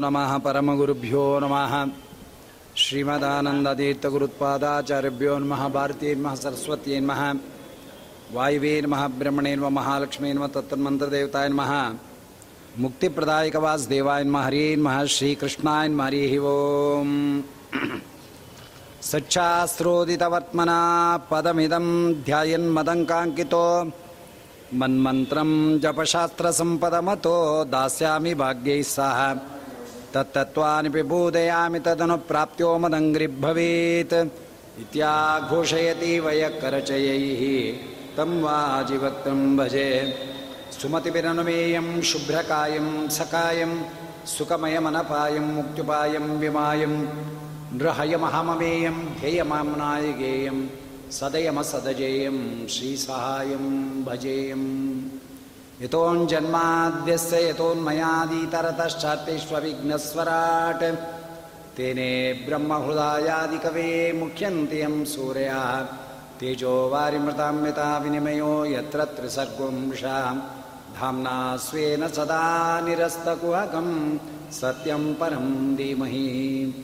नमः परमगुरुभ्यो नमः। श्रीमदानन्दतीर्थगुरुत्पादाचार्यभ्यो नमः भारते सरस्वत्येन्म वायुवे नमः ब्रह्मणेन वा महालक्ष्मीन्व तत्तन्मन्त्रदेवतायन्म मुक्तिप्रदायकवासदेवायन्म हरेन्म श्रीकृष्णायन् हरिः ओम्। सच्छास्त्रोदितवर्त्मना पदमिदं ध्यायन्मदङ्काङ्कितो मन्मन्त्रं जपशास्त्रसम्पदमतो दास्यामि भाग्यैः सह। तत्तत्त्वानिपि बबोधयामि तदनुप्राप्त्यो मदङ्घ्रिभवेत् इत्याघोषयति वयकरचयैः तं वाजिवक्त्रं भजे। सुमतिभिरनुमेयं शुभ्रकायं सकायं सुखमयमनपायं मुक्त्युपायं विमायं नृहयमहममेयं ध्येयमाम्नायगेयं सदयमसदजेयं श्रीसहायं भजेयम्। यतोञ्जन्माद्यस्य यतोन्मयादितरतश्चात्तेष्वविघ्नस्वराट् तेने ब्रह्महृदायादिकवे मुख्यन्ति यं सूरया। तेजो वारिमृताम्यता विनिमयो यत्र सर्वंशां धाम्ना स्वेन सदा निरस्तकुहकं सत्यं परं धीमहि।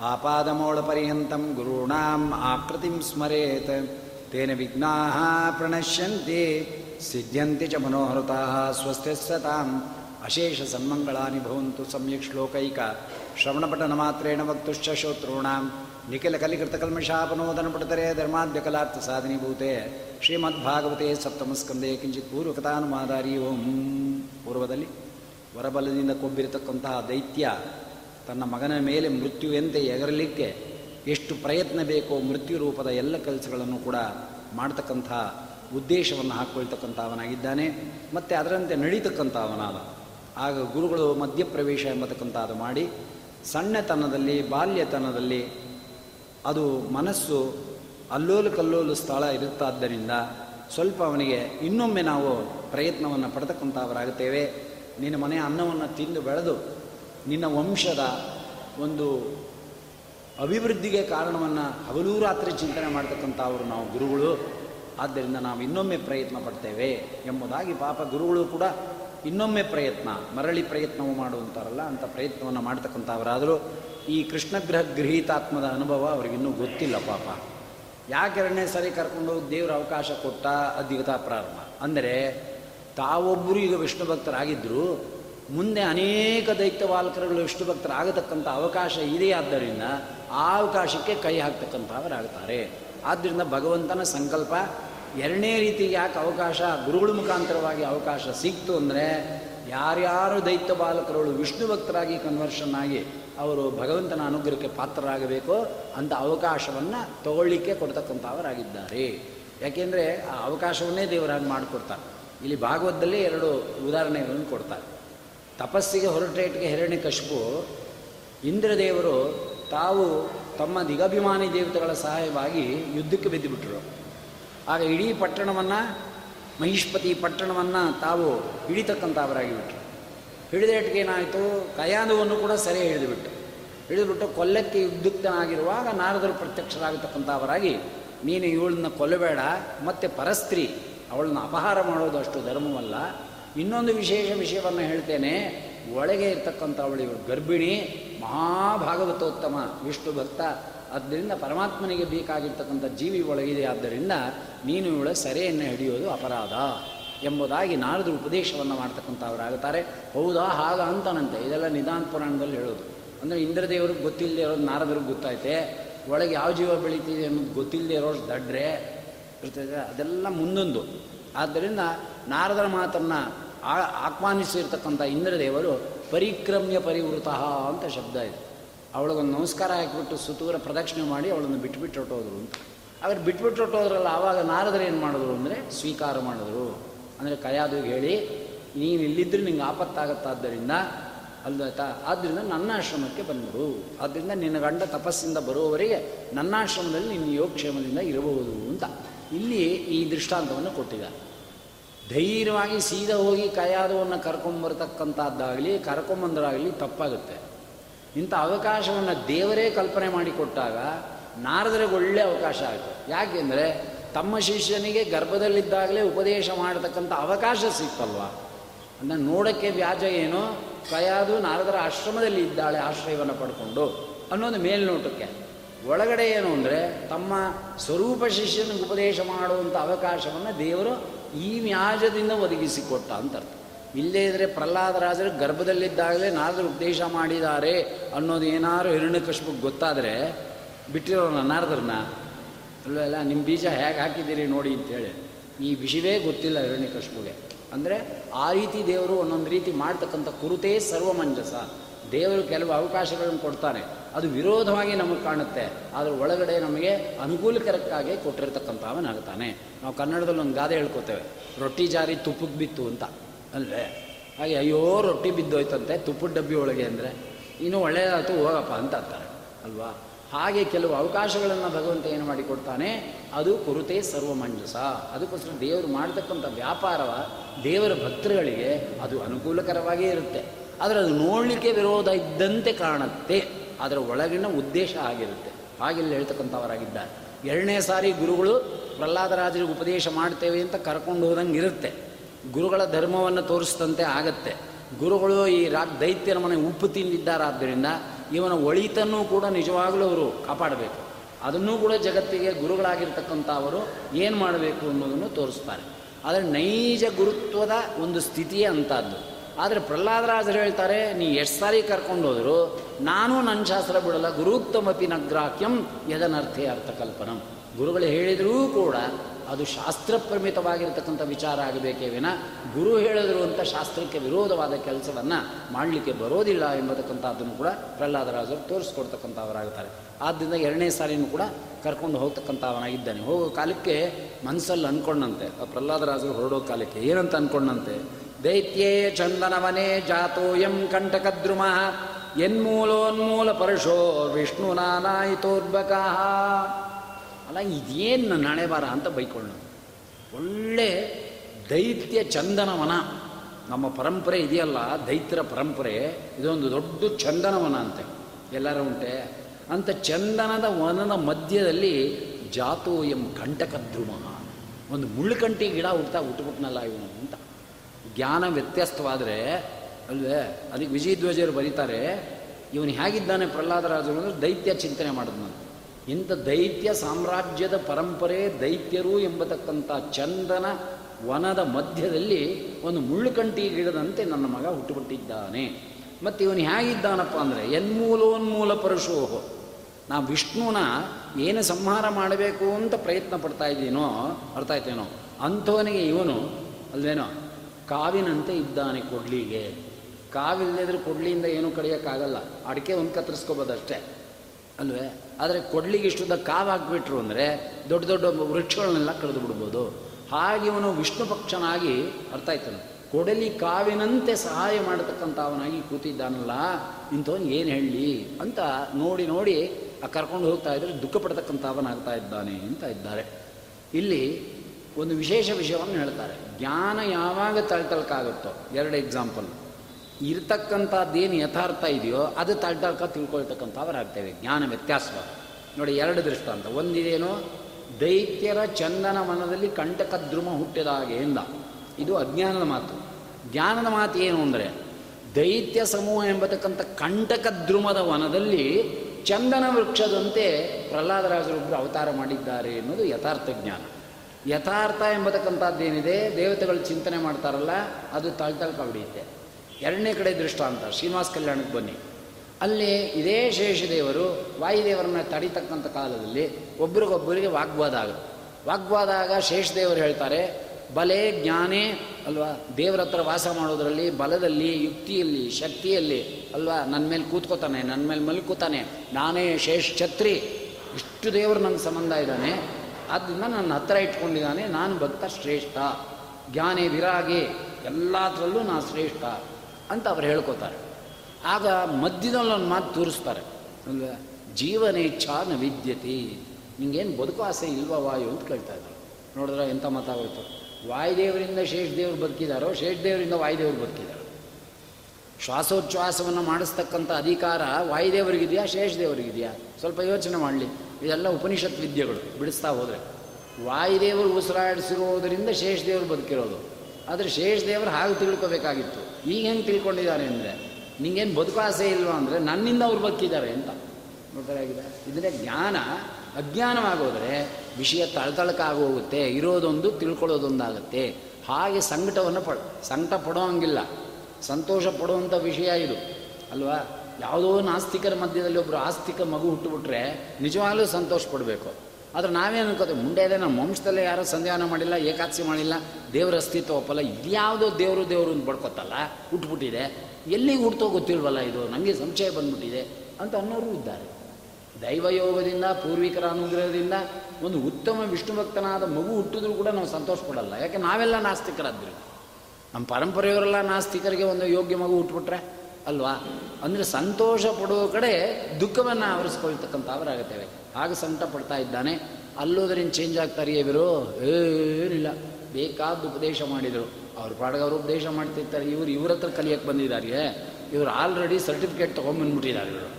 आपादमूलपर्यन्तं गुरूणाम् आकृतिं स्मरेत्। तेन विघ्नाः प्रणश्यन्ति। ಸಿದ್ಧಂತಿ ಚ ಮನೋಹರತಾ ಸತಾಂ ಅಶೇಷ ಸನ್ಮಂಗಳಾನಿ ಭವಂತು ಸಮ್ಯಕ್ ಶ್ಲೋಕೈಕ ಶ್ರವಣಪಠನ ಮಾತ್ರೇಣ ವಕ್ತುಶ್ಚ ಶೋತೃಣಾಂ ನಿಖಿಲ ಕಲಿಕೃತಕಲ್ಮಷಾಪನೋದನ ಪಡತರೆ ಧರ್ಮಾಧ್ಯಕಲಾರ್ಥ ಸಾಧನೀಭೂತೆ ಶ್ರೀಮದ್ಭಾಗವತೆ ಸಪ್ತಮಸ್ಕಂದೆ ಕಿಂಚಿತ್ ಪೂರ್ವಕತಾನುಮಾದಾರಿ ಓಂ ಪೂರ್ವದಲ್ಲಿ ವರಬಲದಿಂದ ಕೊಬ್ಬಿರತಕ್ಕಂತಹ ದೈತ್ಯ ತನ್ನ ಮಗನ ಮೇಲೆ ಮೃತ್ಯುವೆಂತೆ ಎಗರಲಿಕ್ಕೆ ಎಷ್ಟು ಪ್ರಯತ್ನ ಬೇಕೋ ಮೃತ್ಯು ರೂಪದ ಎಲ್ಲ ಕೆಲಸಗಳನ್ನು ಕೂಡ ಮಾಡ್ತಕ್ಕಂಥ ಉದ್ದೇಶವನ್ನು ಹಾಕ್ಕೊಳ್ತಕ್ಕಂಥವನಾಗಿದ್ದಾನೆ, ಮತ್ತು ಅದರಂತೆ ನಡೀತಕ್ಕಂಥವನಾದ. ಆಗ ಗುರುಗಳು ಮಧ್ಯಪ್ರವೇಶ ಎಂಬತಕ್ಕಂಥದ್ದು ಮಾಡಿ, ಸಣ್ಣತನದಲ್ಲಿ, ಬಾಲ್ಯತನದಲ್ಲಿ ಅದು ಮನಸ್ಸು ಅಲ್ಲೋಲು ಕಲ್ಲೋಲು ಸ್ಥಳ ಇರುತ್ತಾದ್ದರಿಂದ ಸ್ವಲ್ಪ ಅವನಿಗೆ ಇನ್ನೊಮ್ಮೆ ನಾವು ಪ್ರಯತ್ನವನ್ನು ಪಡ್ತಕ್ಕಂಥವರಾಗುತ್ತೇವೆ. ನಿನ್ನ ಮನೆಯ ಅನ್ನವನ್ನು ತಿಂದು ಬೆಳೆದು, ನಿನ್ನ ವಂಶದ ಒಂದು ಅಭಿವೃದ್ಧಿಗೆ ಕಾರಣವನ್ನು ಹಗಲೂ ರಾತ್ರಿ ಚಿಂತನೆ ಮಾಡ್ತಕ್ಕಂಥವರು ನಾವು ಗುರುಗಳು. ಆದ್ದರಿಂದ ನಾವು ಇನ್ನೊಮ್ಮೆ ಪ್ರಯತ್ನ ಪಡ್ತೇವೆ ಎಂಬುದಾಗಿ ಪಾಪ ಗುರುಗಳು ಕೂಡ ಇನ್ನೊಮ್ಮೆ ಪ್ರಯತ್ನ, ಮರಳಿ ಪ್ರಯತ್ನವು ಮಾಡುವಂತಾರಲ್ಲ ಅಂಥ ಪ್ರಯತ್ನವನ್ನು ಮಾಡ್ತಕ್ಕಂಥವರಾದರೂ ಈ ಕೃಷ್ಣಗ್ರಹ ಗೃಹೀತಾತ್ಮದ ಅನುಭವ ಅವ್ರಿಗಿನ್ನೂ ಗೊತ್ತಿಲ್ಲ ಪಾಪ. ಯಾಕೆ ಎರಡನೇ ಸರಿ ಕರ್ಕೊಂಡು ದೇವರ ಅವಕಾಶ ಕೊಟ್ಟ ಅದ್ವಿತಾ ಪ್ರಾರಂಭ? ಅಂದರೆ ತಾವೊಬ್ಬರು ಈಗ ವಿಷ್ಣು ಭಕ್ತರಾಗಿದ್ದರು ಮುಂದೆ ಅನೇಕ ದೈತ್ಯ ವಿಷ್ಣು ಭಕ್ತರಾಗತಕ್ಕಂಥ ಅವಕಾಶ ಇದೆಯಾದ್ದರಿಂದ ಆ ಅವಕಾಶಕ್ಕೆ ಕೈ ಹಾಕ್ತಕ್ಕಂಥವರಾಗ್ತಾರೆ. ಆದ್ದರಿಂದ ಭಗವಂತನ ಸಂಕಲ್ಪ ಎರಡನೇ ರೀತಿ ಯಾಕೆ ಅವಕಾಶ, ಗುರುಗಳ ಮುಖಾಂತರವಾಗಿ ಅವಕಾಶ ಸಿಕ್ತು ಅಂದರೆ ಯಾರ್ಯಾರು ದೈತ್ಯ ಬಾಲಕರುಗಳು ವಿಷ್ಣು ಭಕ್ತರಾಗಿ ಕನ್ವರ್ಷನ್ ಆಗಿ ಅವರು ಭಗವಂತನ ಅನುಗ್ರಹಕ್ಕೆ ಪಾತ್ರರಾಗಬೇಕು ಅಂತ ಅವಕಾಶವನ್ನು ತಗೊಳ್ಳಿಕ್ಕೆ ಕೊಡ್ತಕ್ಕಂಥವರಾಗಿದ್ದಾರೆ. ಯಾಕೆಂದರೆ ಆ ಅವಕಾಶವನ್ನೇ ದೇವರಾಗಿ ಮಾಡಿಕೊಡ್ತಾರೆ. ಇಲ್ಲಿ ಭಾಗವತದಲ್ಲಿ ಎರಡು ಉದಾಹರಣೆಗಳನ್ನು ಕೊಡ್ತಾರೆ. ತಪಸ್ಸಿಗೆ ಹೊರಟೇಟಿಗೆ ಹೆರಣೆ ಕಶಿಪು, ಇಂದ್ರದೇವರು ತಾವು ತಮ್ಮ ದಿಗಭಿಮಾನಿ ದೇವತೆಗಳ ಸಹಾಯವಾಗಿ ಯುದ್ಧಕ್ಕೆ ಬಿದ್ದುಬಿಟ್ರು. ಆಗ ಇಡೀ ಪಟ್ಟಣವನ್ನು, ಮಹಿಷ್ಪತಿ ಪಟ್ಟಣವನ್ನು ತಾವು ಹಿಡಿತಕ್ಕಂಥವರಾಗಿ ಬಿಟ್ರು ಹಿಡಿದೇಟ್ಗೆ ಏನಾಯಿತು? ಕಯಾದವನ್ನು ಕೂಡ ಸೆರೆ ಹಿಡಿದುಬಿಟ್ಟು ಹಿಡಿದುಬಿಟ್ಟು ಕೊಲ್ಲಕ್ಕೆ ಉದ್ಯುಕ್ತನಾಗಿರುವಾಗ ನಾರದರು ಪ್ರತ್ಯಕ್ಷರಾಗತಕ್ಕಂಥವರಾಗಿ, ನೀನು ಇವಳನ್ನ ಕೊಲ್ಲಬೇಡ, ಮತ್ತು ಪರಸ್ತ್ರೀ, ಅವಳನ್ನು ಅಪಹಾರ ಮಾಡೋದು ಅಷ್ಟು ಧರ್ಮವಲ್ಲ. ಇನ್ನೊಂದು ವಿಶೇಷ ವಿಷಯವನ್ನು ಹೇಳ್ತೇನೆ ಒಳಗೆ ಇರ್ತಕ್ಕಂಥ ಅವಳು ಇವಳು ಗರ್ಭಿಣಿ, ಮಹಾಭಾಗವತೋತ್ತಮ, ವಿಷ್ಣು ಭಕ್ತ. ಆದ್ದರಿಂದ ಪರಮಾತ್ಮನಿಗೆ ಬೇಕಾಗಿರ್ತಕ್ಕಂಥ ಜೀವಿ ಒಳಗಿದೆ. ಆದ್ದರಿಂದ ನೀನು ಇವಳ ಸೆರೆಯನ್ನು ಹಿಡಿಯೋದು ಅಪರಾಧ ಎಂಬುದಾಗಿ ನಾರದು ಉಪದೇಶವನ್ನು ಮಾಡ್ತಕ್ಕಂಥವರಾಗುತ್ತಾರೆ ಹೌದಾ, ಹಾಗ ಅಂತನಂತೆ. ಇದೆಲ್ಲ ನಿಧಾನ ಪುರಾಣದಲ್ಲಿ ಹೇಳೋದು. ಅಂದರೆ ಇಂದ್ರದೇವ್ರಿಗೆ ಗೊತ್ತಿಲ್ಲದೆ ಇರೋದು ನಾರದ್ರಿಗೆ ಗೊತ್ತೈತೆ ಒಳಗೆ ಯಾವ ಜೀವ ಬೆಳೀತಿದೆ ಅನ್ನೋದು ಗೊತ್ತಿಲ್ಲದೆ ಇರೋಷ್ಟು ದಡ್ರೆ, ಇರ್ತದೆ. ಅದೆಲ್ಲ ಮುಂದೊಂದು. ಆದ್ದರಿಂದ ನಾರದರ ಮಾತನ್ನು ಆಹ್ವಾನಿಸಿರ್ತಕ್ಕಂಥ ಇಂದ್ರದೇವರು ಪರಿಕ್ರಮ್ಯ ಪರಿವೃತ ಅಂತ ಶಬ್ದ ಇದೆ. ಅವಳಿಗೊಂದು ನಮಸ್ಕಾರ ಹಾಕಿಬಿಟ್ಟು ಸುತೂರ ಪ್ರದಕ್ಷಿಣೆ ಮಾಡಿ ಅವಳನ್ನು ಬಿಟ್ಬಿಟ್ಟು ಹೊಟ್ಟೋದ್ರು ಅಂತ. ಅವ್ರು ಬಿಟ್ಬಿಟ್ಟು ಹೊಟ್ಟೋದ್ರಲ್ಲ ಆವಾಗ ನಾರದರು ಏನು ಮಾಡಿದ್ರು ಅಂದರೆ ಸ್ವೀಕಾರ ಮಾಡಿದ್ರು. ಅಂದರೆ ಕಯಾದುಗೆ ಹೇಳಿ, ನೀನು ಇಲ್ಲಿದ್ದರೆ ನಿಂಗೆ ಆಪತ್ತಾಗತ್ತಾದ್ದರಿಂದ ಅಲ್ದಾಯ್ತಾ ಆದ್ದರಿಂದ ನನ್ನ ಆಶ್ರಮಕ್ಕೆ ಬಂದರು ಆದ್ದರಿಂದ ನಿನ್ನ ಗಂಡ ತಪಸ್ಸಿಂದ ಬರುವವರೆಗೆ ನನ್ನ ಆಶ್ರಮದಲ್ಲಿ ನಿನ್ನ ಯೋಗಕ್ಷೇಮದಿಂದ ಇರಬಹುದು ಅಂತ. ಇಲ್ಲಿ ಈ ದೃಷ್ಟಾಂತವನ್ನು ಕೊಟ್ಟಿದ್ದಾರೆ. ಧೈರ್ಯವಾಗಿ ಸೀದಾ ಹೋಗಿ ಕೈಯಾದವನ್ನು ಕರ್ಕೊಂಬರ್ತಕ್ಕಂಥದ್ದಾಗಲಿ ಕರ್ಕೊಂಬಂದ್ರಾಗಲಿ ತಪ್ಪಾಗುತ್ತೆ. ಇಂಥ ಅವಕಾಶವನ್ನು ದೇವರೇ ಕಲ್ಪನೆ ಮಾಡಿಕೊಟ್ಟಾಗ ನಾರದರಿಗೆ ಒಳ್ಳೆ ಅವಕಾಶ ಆಯಿತು ಯಾಕೆಂದರೆ ತಮ್ಮ ಶಿಷ್ಯನಿಗೆ ಗರ್ಭದಲ್ಲಿದ್ದಾಗಲೇ ಉಪದೇಶ ಮಾಡತಕ್ಕಂಥ ಅವಕಾಶ ಸಿಕ್ತಲ್ವ? ಅದನ್ನು ನೋಡೋಕ್ಕೆ ವ್ಯಾಜ ಏನು? ಕಯಾದು ನಾರದರ ಆಶ್ರಮದಲ್ಲಿ ಇದ್ದಾಳೆ ಆಶ್ರಯವನ್ನು ಪಡ್ಕೊಂಡು ಅನ್ನೋದು ಮೇಲ್ನೋಟಕ್ಕೆ. ಒಳಗಡೆ ಏನು ಅಂದರೆ ತಮ್ಮ ಸ್ವರೂಪ ಶಿಷ್ಯನಿಗೆ ಉಪದೇಶ ಮಾಡುವಂಥ ಅವಕಾಶವನ್ನು ದೇವರು ಈ ವ್ಯಾಜದಿಂದ ಒದಗಿಸಿಕೊಟ್ಟ ಅಂತ ಅರ್ಥ. ಇಲ್ಲೇ ಇದ್ದರೆ ಪ್ರಹ್ಲಾದರಾಜರು ಗರ್ಭದಲ್ಲಿದ್ದಾಗಲೇ ನಾರದರು ಉಪದೇಶ ಮಾಡಿದ್ದಾರೆ ಅನ್ನೋದು ಏನಾದ್ರು ಹಿರಣ್ಯಕಶ್ಯಪಿಗೆ ಗೊತ್ತಾದರೆ ಬಿಟ್ಟಿರೋಣ ಅಲ್ವೇ ಅಲ್ಲ ನಿಮ್ಮ ಬೀಜ ಹೇಗೆ ಹಾಕಿದ್ದೀರಿ ನೋಡಿ ಅಂತೇಳಿ ಈ ವಿಷಯವೇ ಗೊತ್ತಿಲ್ಲ ಹಿರಣ್ಯಕಶ್ಯಪಿಗೆ ಅಂದರೆ ಆ ರೀತಿ ದೇವರು ಒಂದೊಂದು ರೀತಿ ಮಾಡ್ತಕ್ಕಂಥ ಕುರುತೇ ಸರ್ವಮಂಜಸ. ದೇವರು ಕೆಲವು ಅವಕಾಶಗಳನ್ನು ಕೊಡ್ತಾನೆ. ಅದು ವಿರೋಧವಾಗಿ ನಮಗೆ ಕಾಣುತ್ತೆ, ಆದರೆ ಒಳಗಡೆ ನಮಗೆ ಅನುಕೂಲಕರಕ್ಕಾಗಿ ಕೊಟ್ಟಿರ್ತಕ್ಕಂಥವನಾಗ್ತಾನೆ. ನಾವು ಕನ್ನಡದಲ್ಲಿ ಒಂದು ಗಾದೆ ಹೇಳ್ಕೊತೇವೆ, ರೊಟ್ಟಿ ಜಾರಿ ತುಪ್ಪಕ್ಕೆ ಬಿತ್ತು ಅಂತ. ಅಲ್ವೇ? ಹಾಗೆ ಅಯ್ಯೋ, ರೊಟ್ಟಿ ಬಿದ್ದೋಯ್ತಂತೆ ತುಪ್ಪದ ಡಬ್ಬಿ ಒಳಗೆ ಅಂದರೆ ಇನ್ನೂ ಒಳ್ಳೆಯದಾಯ್ತು ಹೋಗಪ್ಪ ಅಂತ ಅಂತಾರೆ. ಅಲ್ವಾ? ಹಾಗೆ ಕೆಲವು ಅವಕಾಶಗಳನ್ನು ಭಗವಂತ ಏನು ಮಾಡಿಕೊಡ್ತಾನೆ, ಅದು ಕುರುತೆ ಸರ್ವಮಂಜಸ. ಅದಕ್ಕೋಸ್ಕರ ದೇವರು ಮಾಡ್ತಕ್ಕಂಥ ವ್ಯಾಪಾರವ ದೇವರ ಭಕ್ತರುಗಳಿಗೆ ಅದು ಅನುಕೂಲಕರವಾಗಿಯೇ ಇರುತ್ತೆ. ಆದರೆ ಅದು ನೋಡಲಿಕ್ಕೆ ವಿರೋಧ ಇದ್ದಂತೆ ಕಾಣುತ್ತೆ. ಅದರ ಒಳಗಿನ ಉದ್ದೇಶ ಆಗಿರುತ್ತೆ ಹಾಗೆಲ್ಲ ಹೇಳ್ತಕ್ಕಂಥವರಾಗಿದ್ದಾರೆ. ಎರಡನೇ ಸಾರಿ ಗುರುಗಳು ಪ್ರಹ್ಲಾದರಾಜರಿಗೆ ಉಪದೇಶ ಮಾಡ್ತೇವೆ ಅಂತ ಕರ್ಕೊಂಡು ಹೋದಂಗೆ ಇರುತ್ತೆ ಗುರುಗಳ ಧರ್ಮವನ್ನು ತೋರಿಸಿದಂತೆ ಆಗತ್ತೆ. ಗುರುಗಳು ಈ ರಾ ದೈತ್ಯನ ಮನೆ ಉಪ್ಪು ತಿಂದಿದ್ದಾರಾದ್ದರಿಂದ ಇವನ ಒಳಿತನ್ನು ಕೂಡ ನಿಜವಾಗಲೂ ಅವರು ಕಾಪಾಡಬೇಕು. ಅದನ್ನೂ ಕೂಡ ಜಗತ್ತಿಗೆ ಗುರುಗಳಾಗಿರ್ತಕ್ಕಂಥ ಅವರು ಏನು ಮಾಡಬೇಕು ಅನ್ನೋದನ್ನು ತೋರಿಸ್ತಾರೆ. ಆದರೆ ನೈಜ ಗುರುತ್ವದ ಒಂದು ಸ್ಥಿತಿಯೇ ಅಂಥದ್ದು. ಆದರೆ ಪ್ರಹ್ಲಾದರಾಜರು ಹೇಳ್ತಾರೆ, ನೀ ಎಷ್ಟು ಸಾರಿ ಕರ್ಕೊಂಡು ಹೋದ್ರು, ನಾನು ನನ್ನ ಶಾಸ್ತ್ರ ಬಿಡಲ್ಲ ಗುರುಕ್ತಮಪಿ ನಗ್ರಾಕ್ಯಂ ಯದನರ್ಥೇ ಅರ್ಥಕಲ್ಪನಂ. ಗುರುಗಳು ಹೇಳಿದರೂ ಕೂಡ ಅದು ಶಾಸ್ತ್ರಪ್ರಮಿತವಾಗಿರ್ತಕ್ಕಂಥ ವಿಚಾರ ಆಗಬೇಕೇ ವಿನ, ಗುರು ಹೇಳಿದ್ರು ಅಂತ ಶಾಸ್ತ್ರಕ್ಕೆ ವಿರೋಧವಾದ ಕೆಲಸವನ್ನು ಮಾಡಲಿಕ್ಕೆ ಬರೋದಿಲ್ಲ ಎಂಬತಕ್ಕಂಥದ್ದನ್ನು ಕೂಡ ಪ್ರಹ್ಲಾದರಾಜರು ತೋರಿಸ್ಕೊಡ್ತಕ್ಕಂಥವರಾಗುತ್ತಾರೆ ಆದ್ದರಿಂದ ಎರಡನೇ ಸಾರಿನೂ ಕೂಡ ಕರ್ಕೊಂಡು ಹೋಗ್ತಕ್ಕಂಥವನಾಗಿದ್ದಾನೆ. ಹೋಗೋ ಕಾಲಕ್ಕೆ ಮನಸ್ಸಲ್ಲಿ ಅಂದ್ಕೊಂಡಂತೆ ಪ್ರಹ್ಲಾದರಾಜರು ಹೊರಡೋ ಕಾಲಕ್ಕೆ ಏನಂತ ಅಂದ್ಕೊಂಡಂತೆ ದೈತ್ಯೇ ಚಂದನವನೇ ಜಾತೋಯಂ ಕಂಟಕದ್ರುಮ, ಎನ್ಮೂಲೋನ್ಮೂಲ ಪರುಷೋ ವಿಷ್ಣು ನಾನಾಯಿತೋರ್ಬಕ ಅಲ್ಲ, ಇದೇನು ನಾಳೆ ಬಾರ ಅಂತ ಬೈಕೊಳ್ಳೋಣ. ಒಳ್ಳೆ ದೈತ್ಯ ಚಂದನವನ, ನಮ್ಮ ಪರಂಪರೆ ಇದೆಯಲ್ಲ, ದೈತ್ಯರ ಪರಂಪರೆ, ಇದೊಂದು ದೊಡ್ಡ ಚಂದನವನ ಅಂತೆ. ಎಲ್ಲರೂ ಉಂಟೆ? ಅಂತ ಚಂದನದ ವನದ ಮಧ್ಯದಲ್ಲಿ ಜಾತೋಯಂ ಎಂ ಕಂಟಕದ್ರುಮ. ಒಂದು ಮುಳ್ಳುಕಂಟಿ ಗಿಡ ಹುಡ್ತಾ ಹುಟ್ಟುಬಿಟ್ನಲ್ಲ ಇವನು ಅಂತ. ಜ್ಞಾನ ವ್ಯತ್ಯಸ್ತವಾದರೆ, ಅಲ್ವೇ? ಅದಕ್ಕೆ ವಿಜಯಧ್ವಜರು ಬರೀತಾರೆ, ಇವನು ಹೇಗಿದ್ದಾನೆ ಪ್ರಹ್ಲಾದರಾಜರು ಅಂದರೆ ದೈತ್ಯ ಚಿಂತನೆ ಮಾಡಿದ್ನು ಇಂಥ ದೈತ್ಯ ಸಾಮ್ರಾಜ್ಯದ ಪರಂಪರೆ ದೈತ್ಯರು ಎಂಬತಕ್ಕಂಥ ಚಂದನ ವನದ ಮಧ್ಯದಲ್ಲಿ ಒಂದು ಮುಳ್ಳುಕಂಟಿ ಗಿಡದಂತೆ ನನ್ನ ಮಗ ಹುಟ್ಟುಬಿಟ್ಟಿದ್ದಾನೆ ಮತ್ತು ಇವನು ಹೇಗಿದ್ದಾನಪ್ಪ ಅಂದರೆ ಎನ್ಮೂಲೋನ್ಮೂಲ ಪರಶೋಹೋ, ನಾ ವಿಷ್ಣುನ ಏನು ಸಂಹಾರ ಮಾಡಬೇಕು ಅಂತ ಪ್ರಯತ್ನ ಪಡ್ತಾ ಇದ್ದೀನೋ? ಅರ್ಥ ಆಯ್ತೇನೋ? ಅಂಥವನಿಗೆ ಇವನು, ಅಲ್ವೇನೋ? ಕಾವಿನಂತೆ ಇದ್ದಾನೆ ಕೊಡ್ಲಿಗೆ. ಕಾವಿಲ್ಲದಿದ್ರೆ ಕೊಡ್ಲಿಯಿಂದ ಏನೂ ಕಡಿಯೋಕ್ಕಾಗಲ್ಲ. ಅಡಿಕೆ ಒಂದು ಕತ್ತರಿಸ್ಕೋಬೋದಷ್ಟೇ ಅಲ್ವೇ? ಆದರೆ ಕೊಡ್ಲಿಗೆ ಇಷ್ಟುದ ಕಾವು ಹಾಕ್ಬಿಟ್ರು ಅಂದರೆ ದೊಡ್ಡ ದೊಡ್ಡ ವೃಕ್ಷಗಳನ್ನೆಲ್ಲ ಕಳೆದು ಬಿಡ್ಬೋದು ಹಾಗೆ ಇವನು ವಿಷ್ಣು ಪಕ್ಷನಾಗಿ ಅರ್ಥ ಆಯ್ತಾನೆ ಕೊಡಲಿ ಕಾವಿನಂತೆ ಸಹಾಯ ಮಾಡತಕ್ಕಂಥವನಾಗಿ ಕೂತಿದ್ದಾನಲ್ಲ, ಇಂಥವನು ಏನು ಹೇಳಲಿ ಅಂತ ನೋಡಿ ನೋಡಿ ಆ ಕರ್ಕೊಂಡು ಹೋಗ್ತಾ ಇದ್ರೆ ದುಃಖ ಪಡ್ತಕ್ಕಂಥವನಾಗ್ತಾ ಇದ್ದಾನೆ ಅಂತ ಇದ್ದಾರೆ. ಇಲ್ಲಿ ಒಂದು ವಿಶೇಷ ವಿಷಯವನ್ನು ಹೇಳ್ತಾರೆ. ಜ್ಞಾನ ಯಾವಾಗ ತಳ್ತಳ್ಕಾಗುತ್ತೋ, ಎರಡು ಎಕ್ಸಾಂಪಲ್ ಇರ್ತಕ್ಕಂಥದ್ದೇನು ಯಥಾರ್ಥ ಇದೆಯೋ, ಅದು ತಳ್ತಳ್ಕ ತಿಳ್ಕೊಳ್ತಕ್ಕಂಥವರಾಗ್ತೇವೆ. ಜ್ಞಾನ ವ್ಯತ್ಯಾಸ. ನೋಡಿ, ಎರಡು ದೃಷ್ಟಾಂತ. ಒಂದಿದೇನು, ದೈತ್ಯರ ಚಂದನ ಮನದಲ್ಲಿ ಕಂಟಕದ್ರುಮ ಹುಟ್ಟಿದ ಹಾಗೆಯಿಂದ ಇದು ಅಜ್ಞಾನದ ಮಾತು. ಜ್ಞಾನದ ಮಾತು ಏನು ಅಂದರೆ, ದೈತ್ಯ ಸಮೂಹ ಎಂಬತಕ್ಕಂಥ ಕಂಟಕದ್ರುಮದ ವನದಲ್ಲಿ ಚಂದನ ವೃಕ್ಷದಂತೆ ಪ್ರಹ್ಲಾದರಾಜರೊಬ್ಬರು ಅವತಾರ ಮಾಡಿದ್ದಾರೆ ಎನ್ನುವುದು ಯಥಾರ್ಥ ಜ್ಞಾನ. ಯಥಾರ್ಥ ಎಂಬತಕ್ಕಂಥದ್ದೇನಿದೆ, ದೇವತೆಗಳು ಚಿಂತನೆ ಮಾಡ್ತಾರಲ್ಲ, ಅದು ತಳ್ತಳ್ಕ ಹೊಡೆಯುತ್ತೆ ಎರಡನೇ ಕಡೆ ದೃಷ್ಟಾಂತ, ಶ್ರೀನಿವಾಸ ಕಲ್ಯಾಣಕ್ಕೆ ಬನ್ನಿ. ಅಲ್ಲಿ ಇದೇ ಶೇಷದೇವರು ವಾಯುದೇವರನ್ನ ತಡಿತಕ್ಕಂಥ ಕಾಲದಲ್ಲಿ ಒಬ್ರಿಗೊಬ್ಬರಿಗೆ ವಾಗ್ವಾದ ಆಗುತ್ತೆ. ವಾಗ್ವಾದ ಆಗ ಶೇಷದೇವರು ಹೇಳ್ತಾರೆ, ಬಲೆ ಜ್ಞಾನೇ ಅಲ್ವಾ, ದೇವರ ಹತ್ರ ವಾಸ ಮಾಡೋದರಲ್ಲಿ, ಬಲದಲ್ಲಿ, ಯುಕ್ತಿಯಲ್ಲಿ, ಶಕ್ತಿಯಲ್ಲಿ, ಅಲ್ವಾ ನನ್ನ ಮೇಲೆ ಕೂತ್ಕೋತಾನೆ ನನ್ನ ಮೇಲೆ ಮಲ್ಕೋತಾನೆ, ನಾನೇ ಶೇಷ ಛತ್ರಿ. ಇಷ್ಟು ದೇವರು ನನ್ನ ಸಂಬಂಧ ಇದ್ದಾನೆ. ಆದ್ದರಿಂದ ನನ್ನ ಹತ್ತಿರ ಇಟ್ಕೊಂಡಿದ್ದಾನೆ, ನಾನು ಭಕ್ತ ಶ್ರೇಷ್ಠ, ಜ್ಞಾನಿ, ವಿರಾಗಿ, ಎಲ್ಲದರಲ್ಲೂ ನಾನು ಶ್ರೇಷ್ಠ ಅಂತ ಅವ್ರು ಹೇಳ್ಕೊತಾರೆ. ಆಗ ಮಧ್ಯದಲ್ಲಿ ಒಂದು ಮಾತು ತೋರಿಸ್ತಾರೆ. ಜೀವನೇಚ್ಛಾ ನ ವಿದ್ಯತೆ, ನಿಂಗೇನು ಬದುಕು ಆಸೆ ಇಲ್ವಾ ವಾಯು ಅಂತ ಕೇಳ್ತಾ ಇದ್ದಾರೆ ನೋಡಿದ್ರೆ ಎಂಥ ಮಾತಾಗೋಯ್ತು? ವಾಯುದೇವರಿಂದ ಶೇಷದೇವರು ಬದುಕಿದಾರೋ ಶೇಷದೇವರಿಂದ ವಾಯುದೇವರು ಬದುಕಿದಾರೋ? ಶ್ವಾಸೋಚ್ಛ್ವಾಸವನ್ನು ಮಾಡಿಸ್ತಕ್ಕಂಥ ಅಧಿಕಾರ ವಾಯುದೇವರಿಗಿದೆಯಾ ಶೇಷದೇವರಿಗಿದೆಯಾ ಸ್ವಲ್ಪ ಯೋಚನೆ ಮಾಡಲಿ. ಇದೆಲ್ಲ ಉಪನಿಷತ್ ವಿದ್ಯೆಗಳು, ಬಿಡಿಸ್ತಾ ಹೋದರೆ. ವಾಯುದೇವರು ಉಸಿರಾಡಿಸಿರೋದರಿಂದ ಶೇಷದೇವರು ಬದುಕಿರೋದು. ಆದರೆ ಶೇಷದೇವರು ಹಾಗೆ ತಿಳ್ಕೊಬೇಕಾಗಿತ್ತು. ಈಗ ಹೆಂಗೆ ತಿಳ್ಕೊಂಡಿದ್ದಾರೆ ಅಂದರೆ, ನಿಂಗೇನು ಬದುಕಾಸೆ ಇಲ್ವಾ ಅಂದರೆ, ನನ್ನಿಂದ ಅವ್ರು ಬದುಕಿದ್ದಾರೆ ಅಂತ. ನೋಡ್ತಾರಾಗಿದೆ ಇದರ ಜ್ಞಾನ. ಅಜ್ಞಾನವಾಗೋದ್ರೆ ವಿಷಯ ತಳತಳಕಾಗೋಗುತ್ತೆ, ಇರೋದೊಂದು ತಿಳ್ಕೊಳ್ಳೋದೊಂದಾಗುತ್ತೆ. ಹಾಗೆ ಸಂಕಟವನ್ನು ಪಡ, ಸಂಕಟ ಪಡೋ ಹಂಗಿಲ್ಲ ಸಂತೋಷ ಪಡುವಂಥ ವಿಷಯ ಇದು, ಅಲ್ವಾ? ಯಾವುದೋ ನಾಸ್ತಿಕರ ಮಧ್ಯದಲ್ಲಿ ಒಬ್ಬರು ಆಸ್ತಿಕ ಮಗು ಹುಟ್ಟುಬಿಟ್ರೆ ನಿಜವಾಗ್ಲೂ ಸಂತೋಷ ಪಡಬೇಕು. ಆದರೆ ನಾವೇನು ಅನ್ಕೋತೀವಿ ಇದೆ ನಮ್ಮ ವಂಶದಲ್ಲೇ ಯಾರೂ ಸಂಧ್ಯಾನ ಮಾಡಿಲ್ಲ ಏಕಾದಶಿ ಮಾಡಿಲ್ಲ, ದೇವರ ಅಸ್ತಿತ್ವ ಒಪ್ಪಲ್ಲ, ಇದ್ಯಾವುದೋ ದೇವರು ದೇವರು ಅಂತ ಬಡ್ಕೊತಲ್ಲ, ಹುಟ್ಬಿಟ್ಟಿದೆ. ಎಲ್ಲಿಗೆ ಹುಡ್ತೋ ಗೊತ್ತಿಲ್ವಲ್ಲ ಇದು ನನಗೆ ಸಂಶಯ ಬಂದ್ಬಿಟ್ಟಿದೆ ಅಂತ ಅನ್ನೋರು ಇದ್ದಾರೆ. ದೈವಯೋಗದಿಂದ ಪೂರ್ವಿಕರ ಅನುಗ್ರಹದಿಂದ ಒಂದು ಉತ್ತಮ ವಿಷ್ಣು ಭಕ್ತನಾದ ಮಗು ಹುಟ್ಟಿದ್ರೂ ಕೂಡ ನಾವು ಸಂತೋಷ ಪಡಲ್ಲ. ಯಾಕೆ, ನಾವೆಲ್ಲ ನಾಸ್ತಿಕರಾದ್ರಿ ನಮ್ಮ ಪರಂಪರೆಯವರೆಲ್ಲ ನಾಸ್ತಿಕರಿಗೆ ಒಂದು ಯೋಗ್ಯ ಮಗು ಹುಟ್ಬಿಟ್ರೆ ಅಲ್ವಾ? ಅಂದರೆ ಸಂತೋಷ ಪಡುವ ಕಡೆ ದುಃಖವನ್ನು ಆವರಿಸ್ಕೊಳ್ತಕ್ಕಂಥವರಾಗುತ್ತೇವೆ ಹಾಗೆ ಸಂಕಟ ಪಡ್ತಾ ಇದ್ದಾನೆ. ಅಲ್ಲೋದ್ರಿಂದ ಚೇಂಜ್ ಆಗ್ತಾರೆ ಇವರು. ಏನಿಲ್ಲ. ಬೇಕಾದ ಉಪದೇಶ ಮಾಡಿದರು. ಅವ್ರ ಪಾಡಿಗೆ ಅವರು ಉಪದೇಶ ಮಾಡ್ತಿರ್ತಾರೆ. ಇವರು ಇವ್ರ ಹತ್ರ ಕಲಿಯಕ್ಕೆ ಬಂದಿದ್ದಾರೆ ಇವರು ಆಲ್ರೆಡಿ ಸರ್ಟಿಫಿಕೇಟ್ ತೊಗೊಂಬಂದ್ಬಿಟ್ಟಿದ್ದಾರೆ ಇವರು.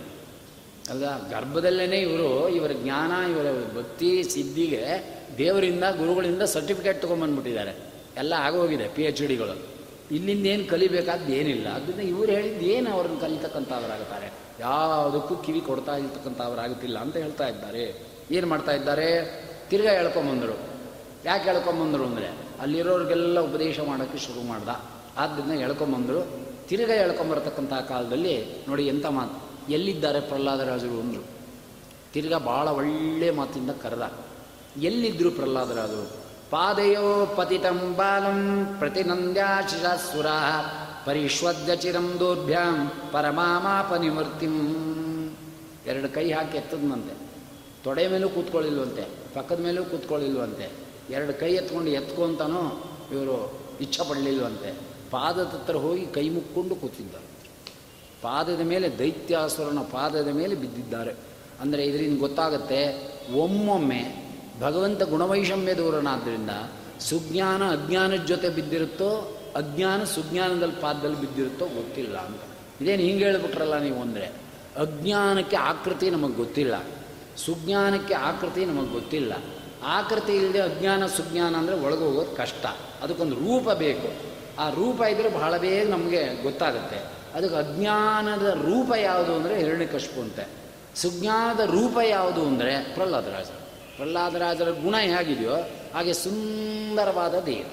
ಅಲ್ಲ ಗರ್ಭದಲ್ಲೇ ಇವರು ಇವರ ಜ್ಞಾನ, ಇವರ ಭಕ್ತಿ, ಸಿದ್ಧಿಗೆ ದೇವರಿಂದ, ಗುರುಗಳಿಂದ ಸರ್ಟಿಫಿಕೇಟ್ ತೊಗೊಂಬಂದ್ಬಿಟ್ಟಿದ್ದಾರೆ ಎಲ್ಲ ಆಗೋಗಿದೆ ಪಿ ಎಚ್ ಡಿಗಳು ಇಲ್ಲಿಂದ ಏನು ಕಲಿಬೇಕಾದ್ದು ಏನಿಲ್ಲ. ಅದರಿಂದ ಇವರು ಹೇಳಿದ್ದು ಏನು ಅವ್ರನ್ನ ಕಲಿತಕ್ಕಂಥವರಾಗುತ್ತಾರೆ ಯಾವುದಕ್ಕೂ ಕಿವಿ ಕೊಡ್ತಾ ಇರ್ತಕ್ಕಂಥವರಾಗುತ್ತಿಲ್ಲ ಅಂತ ಹೇಳ್ತಾ ಇದ್ದಾರೆ. ಏನು ಮಾಡ್ತಾ ಇದ್ದಾರೆ? ತಿರ್ಗಾ ಹೇಳ್ಕೊಂಬಂದರು ಯಾಕೆ ಹೇಳ್ಕೊಂಬಂದರು ಅಂದರೆ, ಅಲ್ಲಿರೋರಿಗೆಲ್ಲ ಉಪದೇಶ ಮಾಡೋಕ್ಕೆ ಶುರು ಮಾಡ್ದ. ಆದ್ದರಿಂದ ಹೇಳ್ಕೊಂಬಂದರು ತಿರ್ಗಾ ಹೇಳ್ಕೊಂಬರ್ತಕ್ಕಂಥ ಕಾಲದಲ್ಲಿ ನೋಡಿ ಎಂಥ ಮಾತು, ಎಲ್ಲಿದ್ದಾರೆ ಪ್ರಹ್ಲಾದರಾಜರು ಅಂದರು. ತಿರ್ಗಾ ಭಾಳ ಒಳ್ಳೆ ಮಾತಿಂದ ಕರೆದ. ಎಲ್ಲಿದ್ದರು ಪ್ರಹ್ಲಾದರಾಜರು? ಪಾದಯೋ ಪತಿತಂ ಬಾಲಂ ಪ್ರತಿನಂದ್ಯಾಶಿಷಾಸುರ ಪರಿಶ್ವದ್ಯ ಚಿರಂ ದೂರ್ಭ್ಯಾಂ ಪರಮಾಮಾಪ ನಿವೃತ್ತಿಂ ಎರಡು ಕೈ ಹಾಕಿ ಎತ್ತದ್ನಂತೆ. ತೊಡೆ ಮೇಲೂ ಕೂತ್ಕೊಳ್ಳಿಲ್ವಂತೆ, ಪಕ್ಕದ ಮೇಲೂ ಕೂತ್ಕೊಳ್ಳಿಲ್ವಂತೆ. ಎರಡು ಕೈ ಎತ್ಕೊಂಡು ಎತ್ಕೊಂತಾನೋ ಇವರು ಇಚ್ಛೆ ಪಡಲಿಲ್ವಂತೆ ಪಾದದ ಹತ್ರ ಹೋಗಿ ಕೈ ಮುಕ್ಕೊಂಡು ಕೂತಿದ್ದರು. ಪಾದದ ಮೇಲೆ ದೈತ್ಯಾಸುರನ ಪಾದದ ಮೇಲೆ ಬಿದ್ದಿದ್ದಾರೆ. ಅಂದರೆ ಇದರಿಂದ ಗೊತ್ತಾಗುತ್ತೆ, ಒಮ್ಮೊಮ್ಮೆ ಭಗವಂತ ಗುಣವೈಷಮ್ಯ ದೂರನಾದ್ದರಿಂದ ಸುಜ್ಞಾನ ಅಜ್ಞಾನದ ಜೊತೆ ಬಿದ್ದಿರುತ್ತೋ, ಅಜ್ಞಾನ ಸುಜ್ಞಾನದಲ್ಲಿ ಪಾದದಲ್ಲಿ ಬಿದ್ದಿರುತ್ತೋ ಗೊತ್ತಿಲ್ಲ ಅಂತ. ಇದೇನು ಹಿಂಗೆ ಹೇಳ್ಬಿಟ್ರಲ್ಲ ನೀವು ಅಂದರೆ, ಅಜ್ಞಾನಕ್ಕೆ ಆಕೃತಿ ನಮಗೆ ಗೊತ್ತಿಲ್ಲ. ಸುಜ್ಞಾನಕ್ಕೆ ಆಕೃತಿ ನಮಗೆ ಗೊತ್ತಿಲ್ಲ. ಆಕೃತಿ ಇಲ್ಲದೆ ಅಜ್ಞಾನ ಸುಜ್ಞಾನ ಅಂದರೆ ಒಳಗೆ ಹೋಗೋದು ಕಷ್ಟ. ಅದಕ್ಕೊಂದು ರೂಪ ಬೇಕು. ಆ ರೂಪ ಇದ್ದರೆ ಬಹಳ ಬೇಗ ನಮಗೆ ಗೊತ್ತಾಗುತ್ತೆ. ಅದಕ್ಕೆ ಅಜ್ಞಾನದ ರೂಪ ಯಾವುದು ಅಂದರೆ ಹಿರಣ್ಯಕಶಿಪು ಅಂತೆ. ಸುಜ್ಞಾನದ ರೂಪ ಯಾವುದು ಅಂದರೆ ಪ್ರಹ್ಲಾದರಾಜ ಪ್ರಹ್ಲಾದರಾಜರ ಗುಣ ಹೇಗಿದೆಯೋ ಹಾಗೆ ಸುಂದರವಾದ ದೇಹ.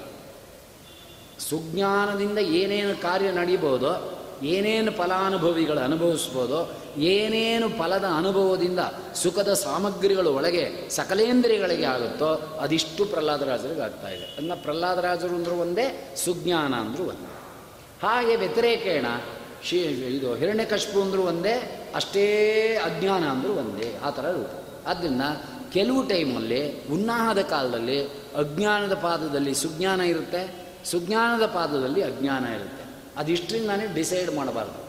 ಸುಜ್ಞಾನದಿಂದ ಏನೇನು ಕಾರ್ಯ ನಡೀಬೋದೋ, ಏನೇನು ಫಲಾನುಭವಿಗಳು ಅನುಭವಿಸ್ಬೋದೋ, ಏನೇನು ಫಲದ ಅನುಭವದಿಂದ ಸುಖದ ಸಾಮಗ್ರಿಗಳು ಒಳಗೆ ಸಕಲೇಂದ್ರಿಯಗಳಿಗೆ ಆಗುತ್ತೋ ಅದಿಷ್ಟು ಪ್ರಹ್ಲಾದರಾಜರಿಗೆ ಆಗ್ತಾ ಇದೆ. ಅದನ್ನ ಪ್ರಹ್ಲಾದರಾಜರು ಅಂದರೂ ಒಂದೇ, ಸುಜ್ಞಾನ ಅಂದರೂ ಒಂದೇ. ಹಾಗೆ ವ್ಯತಿರೇಕೇಣ ಶಿ, ಇದು ಹಿರಣ್ಯಕಶ್ಪು ಅಂದರೂ ಒಂದೇ, ಅಷ್ಟೇ ಅಜ್ಞಾನ ಅಂದರೂ ಒಂದೇ, ಆ ಥರ ರೂಪ. ಕೆಲವು ಟೈಮಲ್ಲಿ ಉನ್ನಾಹದ ಕಾಲದಲ್ಲಿ ಅಜ್ಞಾನದ ಪಾದದಲ್ಲಿ ಸುಜ್ಞಾನ ಇರುತ್ತೆ, ಸುಜ್ಞಾನದ ಪಾದದಲ್ಲಿ ಅಜ್ಞಾನ ಇರುತ್ತೆ. ಅದಿಷ್ಟರಿಂದಾನೇ ಡಿಸೈಡ್ ಮಾಡಬಾರ್ದು.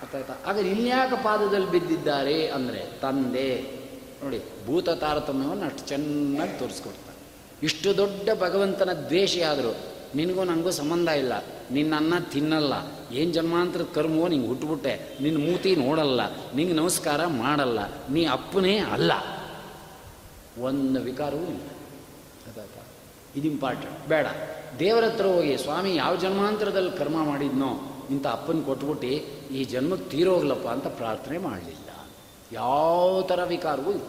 ಗೊತ್ತಾಯ್ತಾ ಹಾಗಾದ್ರೆ ಇನ್ಯಾಕ ಪಾದದಲ್ಲಿ ಬಿದ್ದಿದ್ದಾರೆ ಅಂದರೆ ತಂದೆ. ನೋಡಿ, ಭೂತ ತಾರತಮ್ಯವನ್ನು ಅಷ್ಟು ಚೆನ್ನಾಗಿ ತೋರಿಸ್ಕೊಡ್ತಾರೆ ಇಷ್ಟು ದೊಡ್ಡ ಭಗವಂತನ ದ್ವೇಷಿ ಆದರೂ ನಿನಗೂ ನನಗೂ ಸಂಬಂಧ ಇಲ್ಲ ನಿನ್ನನ್ನ ತಿನ್ನಲ್ಲ, ಏನು ಜನ್ಮಾಂತರ ಕರ್ಮವೋ ನಿಂಗೆ ಹುಟ್ಟುಬಿಟ್ಟೆ ನಿನ್ನ ಮೂತಿ ನೋಡಲ್ಲ, ನಿಂಗೆ ನಮಸ್ಕಾರ ಮಾಡಲ್ಲ, ನೀ ಅಪ್ಪನೇ ಅಲ್ಲ. ಒಂದು ವಿಕಾರವೂ ಇಲ್ಲ. ಅದಾಯ್ತಾ? ಇದು ಇಂಪಾರ್ಟೆಂಟ್ ಬೇಡ. ದೇವರ ಹತ್ರ ಹೋಗಿ, ಸ್ವಾಮಿ, ಯಾವ ಜನ್ಮಾಂತರದಲ್ಲಿ ಕರ್ಮ ಮಾಡಿದ್ನೋ, ಇಂಥ ಅಪ್ಪನ ಕೊಟ್ಬಿಟ್ಟು ಈ ಜನ್ಮಕ್ಕೆ ತೀರೋಗ್ಲಪ್ಪ ಅಂತ ಪ್ರಾರ್ಥನೆ ಮಾಡಲಿಲ್ಲ. ಯಾವ ಥರ ವಿಕಾರವೂ ಇಲ್ಲ.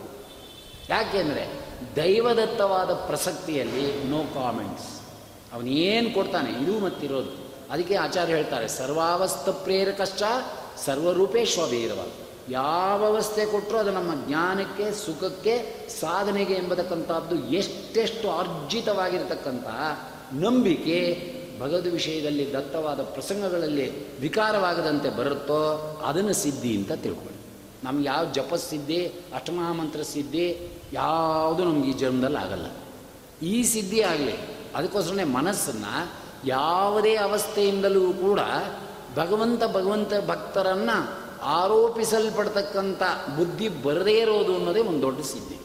ಯಾಕೆಂದರೆ ದೈವದತ್ತವಾದ ಪ್ರಸಕ್ತಿಯಲ್ಲಿ ನೋ ಕಾಮೆಂಟ್ಸ್ ಅವನೇನು ಕೊಡ್ತಾನೆ ಇದು ಮತ್ತಿರೋದು. ಅದಕ್ಕೆ ಆಚಾರ್ಯ ಹೇಳ್ತಾರೆ ಸರ್ವಾವಸ್ಥ ಪ್ರೇರಕಶ್ಚ ಸರ್ವರೂಪೇಶ್ವಭೈರವ ಯಾವ ಅವಸ್ಥೆ ಕೊಟ್ಟರೂ ಅದು ನಮ್ಮ ಜ್ಞಾನಕ್ಕೆ, ಸುಖಕ್ಕೆ ಸಾಧನೆಗೆ ಎಂಬತಕ್ಕಂಥದ್ದು ಎಷ್ಟೆಷ್ಟು ಅರ್ಜಿತವಾಗಿರತಕ್ಕಂಥ ನಂಬಿಕೆ ಭಗವದ್ ವಿಷಯದಲ್ಲಿ ದತ್ತವಾದ ಪ್ರಸಂಗಗಳಲ್ಲಿ ವಿಕಾರವಾಗದಂತೆ ಬರುತ್ತೋ ಅದನ್ನು ಸಿದ್ಧಿ ಅಂತ ತಿಳ್ಕೊಳ್ಳಿ. ನಮ್ಗೆ ಯಾವ ಜಪಸಿದ್ಧಿ ಅಷ್ಟಮಹಾಮಂತ್ರ ಸಿದ್ಧಿ ಯಾವುದು ನಮ್ಗೆ ಈ ಜನ್ಮದಲ್ಲಿ ಆಗಲ್ಲ. ಈ ಸಿದ್ಧಿ ಆಗಲಿ, ಅದಕ್ಕೋಸ್ಕರನೇ ಮನಸ್ಸನ್ನು ಯಾವುದೇ ಅವಸ್ಥೆಯಿಂದಲೂ ಕೂಡ ಭಗವಂತ ಭಗವಂತ ಭಕ್ತರನ್ನು ಆರೋಪಿಸಲ್ಪಡ್ತಕ್ಕಂಥ ಬುದ್ಧಿ ಬರದೇ ಇರೋದು ಅನ್ನೋದೇ ಒಂದು ದೊಡ್ಡ ಸಿದ್ಧಿ.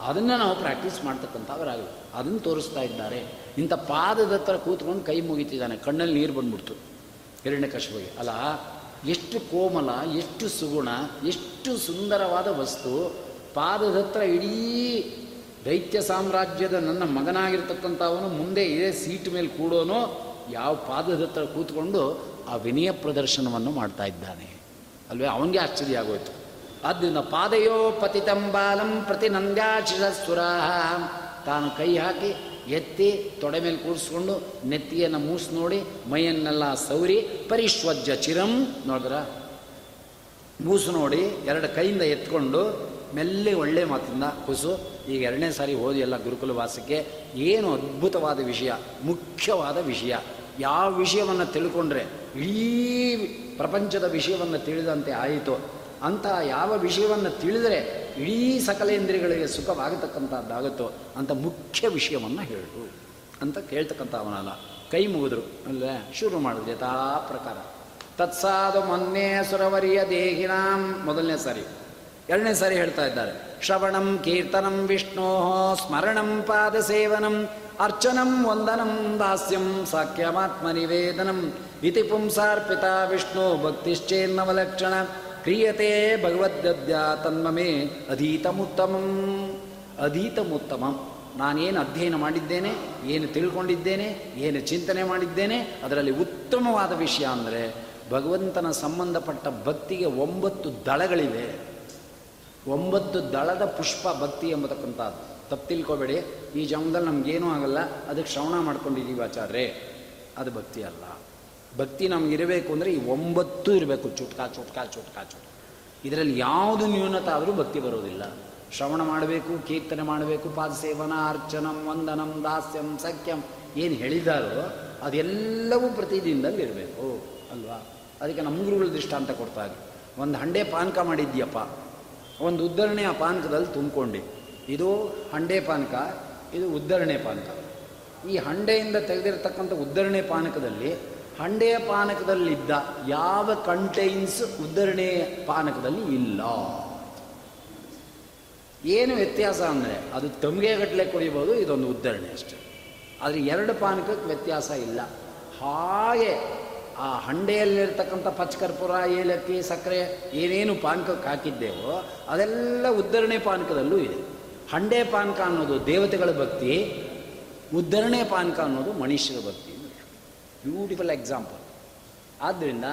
ಅದನ್ನು ನಾವು ಪ್ರಾಕ್ಟೀಸ್ ಮಾಡ್ತಕ್ಕಂಥವರಾಗಲಿ. ಅದನ್ನು ತೋರಿಸ್ತಾ ಇದ್ದಾರೆ. ಇಂಥ ಪಾದದ ಹತ್ರ ಕೂತ್ಕೊಂಡು ಕೈ ಮುಗಿತಿದ್ದಾನೆ. ಕಣ್ಣಲ್ಲಿ ನೀರು ಬಂದ್ಬಿಡ್ತು. ಕಷ್ಟವಾಗಿ ಅಲ್ಲ, ಎಷ್ಟು ಕೋಮಲ, ಎಷ್ಟು ಸುಗುಣ, ಎಷ್ಟು ಸುಂದರವಾದ ವಸ್ತು. ಪಾದದ ಹತ್ರ ಇಡೀ ದೈತ್ಯ ಸಾಮ್ರಾಜ್ಯದ ನನ್ನ ಮಗನಾಗಿರ್ತಕ್ಕಂಥವನು ಮುಂದೆ ಇದೇ ಸೀಟ್ ಮೇಲೆ ಕೂಡೋನು ಯಾವ ಪಾದದ ಹತ್ರ ಕೂತ್ಕೊಂಡು ಆ ವಿನಯ ಪ್ರದರ್ಶನವನ್ನು ಮಾಡ್ತಾ ಇದ್ದಾನೆ. ಅಲ್ವೇ? ಅವನಿಗೆ ಆಶ್ಚರ್ಯ ಆಗೋಯ್ತು. ಆದ್ದರಿಂದ ಪಾದಯೋ ಪತಿತಂಬಾಲಂ ಪ್ರತಿ ನಂದ್ಯಾಶಿರಸ್ಸುರ ತಾನು ಕೈ ಹಾಕಿ ಎತ್ತಿ ತೊಡೆ ಮೇಲೆ ಕೂರಿಸ್ಕೊಂಡು ನೆತ್ತಿಯನ್ನು ಮೂಸ್ ನೋಡಿ ಮೈಯನ್ನೆಲ್ಲ ಸೌರಿ ಪರಿಶ್ವಜ್ಜ ಚಿರಂ ನೋಡಿದ್ರ? ಮೂಸು ನೋಡಿ ಎರಡು ಕೈಯಿಂದ ಎತ್ಕೊಂಡು ಮೆಲ್ಲೆ ಒಳ್ಳೆ ಮಾತಿಂದ ಕುಸು, ಈಗ ಎರಡನೇ ಸಾರಿ ಓದಿಯಲ್ಲ ಎಲ್ಲ ಗುರುಕುಲ ವಾಸಕ್ಕೆ ಏನು ಅದ್ಭುತವಾದ ವಿಷಯ, ಮುಖ್ಯವಾದ ವಿಷಯ. ಯಾವ ವಿಷಯವನ್ನು ತಿಳ್ಕೊಂಡ್ರೆ ಇಡೀ ಪ್ರಪಂಚದ ವಿಷಯವನ್ನು ತಿಳಿದಂತೆ ಆಯಿತು. ಅಂತ ಯಾವ ವಿಷಯವನ್ನು ತಿಳಿದರೆ ಇಡೀ ಸಕಲೇಂದ್ರಿಯಗಳಿಗೆ ಸುಖವಾಗತಕ್ಕಂಥದ್ದಾಗುತ್ತೋ ಅಂತ ಮುಖ್ಯ ವಿಷಯವನ್ನು ಹೇಳು ಅಂತ ಕೇಳ್ತಕ್ಕಂಥ ಅವನಲ್ಲ ಕೈ ಮುಗಿದ್ರು, ಅಲ್ಲೇ ಶುರು ಮಾಡಿದ್ರು ಯಥಾ ಪ್ರಕಾರ ತತ್ಸಾದು ಮೊನ್ನೆ ಸುರವರಿಯ ದೇಹಿನಾಂ ಮೊದಲನೇ ಸಾರಿ. ಎರಡನೇ ಸಾರಿ ಹೇಳ್ತಾ ಇದ್ದಾರೆ. ಶ್ರವಣಂ ಕೀರ್ತನಂ ವಿಷ್ಣೋ ಸ್ಮರಣಂ ಪಾದ ಸೇವನಂ ಅರ್ಚನಂ ವಂದನಂ ದಾಸ್ಯಂ ಸಾಖ್ಯಮಾತ್ಮ ನಿವೇದನಂ ಇತಿ ಪುಂಸಾರ್ಪಿತ ವಿಷ್ಣು ಭಕ್ತಿಶ್ಚೇನ್ನವಲಕ್ಷಣ ಕ್ರಿಯತೆ ಭಗವದ್ಗದ್ಯ ತನ್ಮಮೇ ಅಧೀತಮುತ್ತಮಂ ಅಧೀತಮುತ್ತಮಂ ನಾನೇನು ಅಧ್ಯಯನ ಮಾಡಿದ್ದೇನೆ, ಏನು ತಿಳ್ಕೊಂಡಿದ್ದೇನೆ, ಏನು ಚಿಂತನೆ ಮಾಡಿದ್ದೇನೆ, ಅದರಲ್ಲಿ ಉತ್ತಮವಾದ ವಿಷಯ ಅಂದರೆ ಭಗವಂತನ ಸಂಬಂಧಪಟ್ಟ ಭಕ್ತಿಗೆ ಒಂಬತ್ತು ದಳಗಳಿವೆ. ಒಂಬತ್ತು ದಳದ ಪುಷ್ಪ ಭಕ್ತಿ ಎಂಬತಕ್ಕಂಥದ್ದು. ತಪ್ಪು ತಿಳ್ಕೊಬೇಡಿ. ಈ ಜನ್ಮದಲ್ಲಿ ನಮಗೇನೂ ಆಗಲ್ಲ. ಅದಕ್ಕೆ ಶ್ರವಣ ಮಾಡ್ಕೊಂಡಿದ್ದೀವಿ ಆಚಾರ್ರೆ ಅದು ಭಕ್ತಿ ಅಲ್ಲ. ಭಕ್ತಿ ನಮಗಿರಬೇಕು ಅಂದರೆ ಈ ಒಂಬತ್ತು ಇರಬೇಕು. ಚುಟ್ಕಾ ಚುಟ್ಕಾ ಚುಟ್ಕಾ, ಚುಟ್ಕ. ಇದರಲ್ಲಿ ಯಾವುದು ನ್ಯೂನತ ಆದರೂ ಭಕ್ತಿ ಬರೋದಿಲ್ಲ. ಶ್ರವಣ ಮಾಡಬೇಕು, ಕೀರ್ತನೆ ಮಾಡಬೇಕು, ಪಾದಸೇವನ, ಅರ್ಚನಂ, ವಂದನಂ, ದಾಸ್ಯಂ, ಸಖ್ಯಂ. ಏನು ಹೇಳಿದಾರೋ ಅದೆಲ್ಲವೂ ಪ್ರತಿದಿನದಲ್ಲಿ ಇರಬೇಕು. ಅಲ್ವಾ? ಅದಕ್ಕೆ ನಮ್ಮ ಗುರುಗಳು ದೃಷ್ಟಾಂತ ಕೊಡ್ತಾ ಇದ್ರು. ಒಂದು ಹಂಡೆ ಪಾನಕ ಮಾಡಿದ್ಯಪ್ಪ ಒಂದು ಉದ್ಧರಣೆ ಆ ಪಾನಕದಲ್ಲಿ ತುಂಬಿಕೊಂಡು. ಇದು ಹಂಡೆ ಪಾನಕ, ಇದು ಉದ್ದರಣೆ ಪಾನಕ. ಈ ಹಂಡೆಯಿಂದ ತೆಗೆದಿರತಕ್ಕಂಥ ಉದ್ದರಣೆ ಪಾನಕದಲ್ಲಿ, ಹಂಡೆಯ ಪಾನಕದಲ್ಲಿದ್ದ ಯಾವ ಕಂಟೈನ್ಸ್ ಉದ್ದರಣೆ ಪಾನಕದಲ್ಲಿ ಇಲ್ಲ. ಏನು ವ್ಯತ್ಯಾಸ ಅಂದರೆ, ಅದು ತಮಗೆ ಗಟ್ಟಲೆ ಕುಡಿಬೋದು ಇದೊಂದು ಉದ್ದರಣೆ ಅಷ್ಟೆ. ಆದರೆ ಎರಡು ಪಾನಕಕ್ಕೆ ವ್ಯತ್ಯಾಸ ಇಲ್ಲ. ಹಾಗೆ ಆ ಹಂಡೆಯಲ್ಲಿರ್ತಕ್ಕಂಥ ಪಚ್ಚಕರ್ಪೂರ ಏಲಕ್ಕಿ, ಸಕ್ಕರೆ, ಏನೇನು ಪಾನಕಕ್ಕೆ ಹಾಕಿದ್ದೇವೋ, ಅದೆಲ್ಲ ಉದ್ಧರಣೆ ಪಾನಕದಲ್ಲೂ ಇದೆ. ಹಂಡೆ ಪಾನಕ ಅನ್ನೋದು ದೇವತೆಗಳ ಭಕ್ತಿ, ಉದ್ಧರಣೆ ಪಾನಕ ಅನ್ನೋದು ಮನುಷ್ಯರ ಭಕ್ತಿ ಬ್ಯೂಟಿಫುಲ್ ಎಕ್ಸಾಂಪಲ್ ಆದ್ದರಿಂದ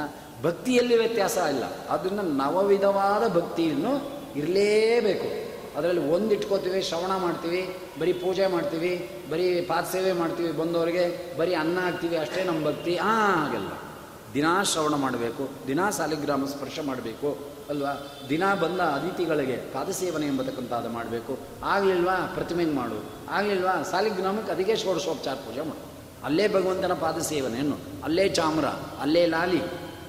ಭಕ್ತಿಯಲ್ಲಿ ವ್ಯತ್ಯಾಸ ಇಲ್ಲ. ಆದ್ದರಿಂದ ನವವಿಧವಾದ ಭಕ್ತಿಯನ್ನು ಇರಲೇಬೇಕು. ಅದರಲ್ಲಿ ಒಂದು ಇಟ್ಕೋತೀವಿ, ಶ್ರವಣ ಮಾಡ್ತೀವಿ, ಬರೀ ಪೂಜೆ ಮಾಡ್ತೀವಿ, ಬರೀ ಪಾತ್ಸೇವೆ ಮಾಡ್ತೀವಿ ಬಂದವರಿಗೆ, ಬರೀ ಅನ್ನ ಹಾಕ್ತೀವಿ, ಅಷ್ಟೇ ನಮ್ಮ ಭಕ್ತಿ ಹಾಗೆಲ್ಲ. ದಿನಾ ಶ್ರವಣ ಮಾಡಬೇಕು, ದಿನಾ ಸಾಲಿಗ್ರಾಮ ಸ್ಪರ್ಶ ಮಾಡಬೇಕು ಅಲ್ವಾ? ದಿನ ಬಂದ ಅತಿಥಿಗಳಿಗೆ ಪಾದಸೇವನೆ ಎಂಬತಕ್ಕಂಥದ್ದು ಮಾಡಬೇಕು. ಆಗಲಿಲ್ವಾ? ಪ್ರತಿಮೆಗೆ ಮಾಡು? ಆಗಲಿಲ್ವಾ? ಸಾಲಿಗ್ರಾಮಕ್ಕೆ ಅದಕ್ಕೆ ಷೋಡಶೋಪಚಾರ ಪೂಜೆ ಮಾಡು. ಅಲ್ಲೇ ಭಗವಂತನ ಪಾದ ಸೇವನೆಯನ್ನು ಅಲ್ಲೇ ಚಾಮರ, ಅಲ್ಲೇ ಲಾಲಿ.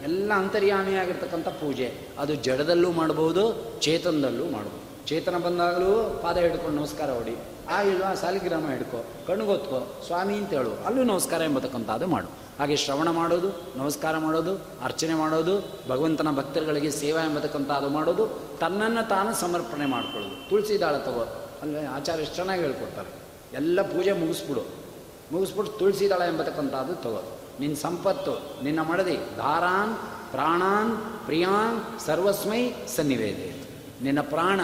ಎಲ್ಲ ಅಂತರ್ಯಾಮಿಯಾಗಿರ್ತಕ್ಕಂಥ ಪೂಜೆ. ಅದು ಜಡದಲ್ಲೂ ಮಾಡ್ಬೋದು, ಚೇತನದಲ್ಲೂ ಮಾಡ್ಬೋದು. ಚೇತನ ಬಂದಾಗಲೂ ಪಾದ ಹಿಡ್ಕೊಂಡು ನಮಸ್ಕಾರ ಹೊಡಿ. ಆಗಿಲ್ವಾ ಸಾಲಿಗ್ರಾಮ ಹಿಡ್ಕೊ. ಕಣ್ಗೊತ್ಕೋ ಸ್ವಾಮಿ ಅಂತ ಹೇಳು. ಅಲ್ಲೂ ನಮಸ್ಕಾರ ಎಂಬತಕ್ಕಂಥದ್ದು ಮಾಡು. ಹಾಗೆ ಶ್ರವಣ ಮಾಡೋದು, ನಮಸ್ಕಾರ ಮಾಡೋದು, ಅರ್ಚನೆ ಮಾಡೋದು, ಭಗವಂತನ ಭಕ್ತರುಗಳಿಗೆ ಸೇವಾ ಎಂಬತಕ್ಕಂಥ ಅದು ಮಾಡೋದು, ತನ್ನನ್ನು ತಾನು ಸಮರ್ಪಣೆ ಮಾಡ್ಕೊಳ್ಳೋದು. ತುಳಸಿ ದಾಳ ತಗೋ ಅಲ್ಲಿ ಆಚಾರ್ಯ ಚೆನ್ನಾಗಿ ಹೇಳ್ಕೊಡ್ತಾರೆ. ಎಲ್ಲ ಪೂಜೆ ಮುಗಿಸ್ಬಿಡು. ಮುಗಿಸ್ಬಿಟ್ಟು ತುಳಸಿ ದಳ ಎಂಬತಕ್ಕಂಥದ್ದು ತಗೋ. ನಿನ್ನ ಸಂಪತ್ತು, ನಿನ್ನ ಮಡದಿ, ಧಾರಾನ್, ಪ್ರಾಣಾನ್, ಪ್ರಿಯಾನ್, ಸರ್ವಸ್ಮೈ ಸನ್ನಿವೇದೆ. ನಿನ್ನ ಪ್ರಾಣ,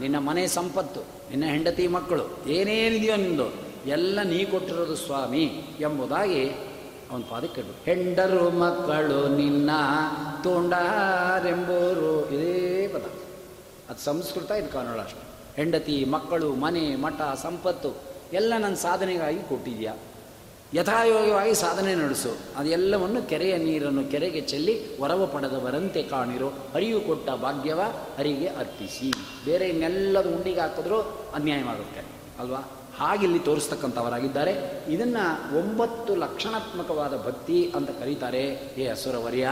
ನಿನ್ನ ಮನೆ ಸಂಪತ್ತು, ನಿನ್ನ ಹೆಂಡತಿ ಮಕ್ಕಳು, ಏನೇನಿದೆಯೋ ನಿಂದು, ಎಲ್ಲ ನೀ ಕೊಟ್ಟಿರೋದು ಸ್ವಾಮಿ ಎಂಬುದಾಗಿ ಅವನ ಪಾದಕ್ಕೆ ಕೇಳು ಹೆಂಡರು ಮಕ್ಕಳು ನಿನ್ನ ತೋಂಡಾರೆಂಬೋರು. ಇದೇ ಪದ. ಅದು ಸಂಸ್ಕೃತ, ಇದು ಕನ್ನಡ ಅಷ್ಟು. ಹೆಂಡತಿ, ಮಕ್ಕಳು, ಮನೆ, ಮಠ, ಸಂಪತ್ತು, ಎಲ್ಲ ನನ್ನ ಸಾಧನೆಗಾಗಿ ಕೊಟ್ಟಿದ್ಯಾ? ಯಥಾಯೋಗ್ಯವಾಗಿ ಸಾಧನೆ ನಡೆಸು. ಅದೆಲ್ಲವನ್ನು ಕೆರೆಯ ನೀರನ್ನು ಕೆರೆಗೆ ಚೆಲ್ಲಿ ವರವ ಪಡೆದವರಂತೆ ಕಾಣಿರೋ. ಅರಿವು ಕೊಟ್ಟ ಭಾಗ್ಯವ ಅರಿಗೆ ಅರ್ಪಿಸಿ. ಬೇರೆ ಇನ್ನೆಲ್ಲದು ಉಂಡಿಗೆ ಹಾಕಿದ್ರೂ ಅನ್ಯಾಯವಾಗುತ್ತೆ. ಅಲ್ವಾ? ಹಾಗಿಲ್ಲಿ ತೋರಿಸ್ತಕ್ಕಂಥವರಾಗಿದ್ದಾರೆ. ಇದನ್ನು ಒಂಬತ್ತು ಲಕ್ಷಣಾತ್ಮಕವಾದ ಭಕ್ತಿ ಅಂತ ಕರೀತಾರೆ ಏ ಅಸುರವರ್ಯ.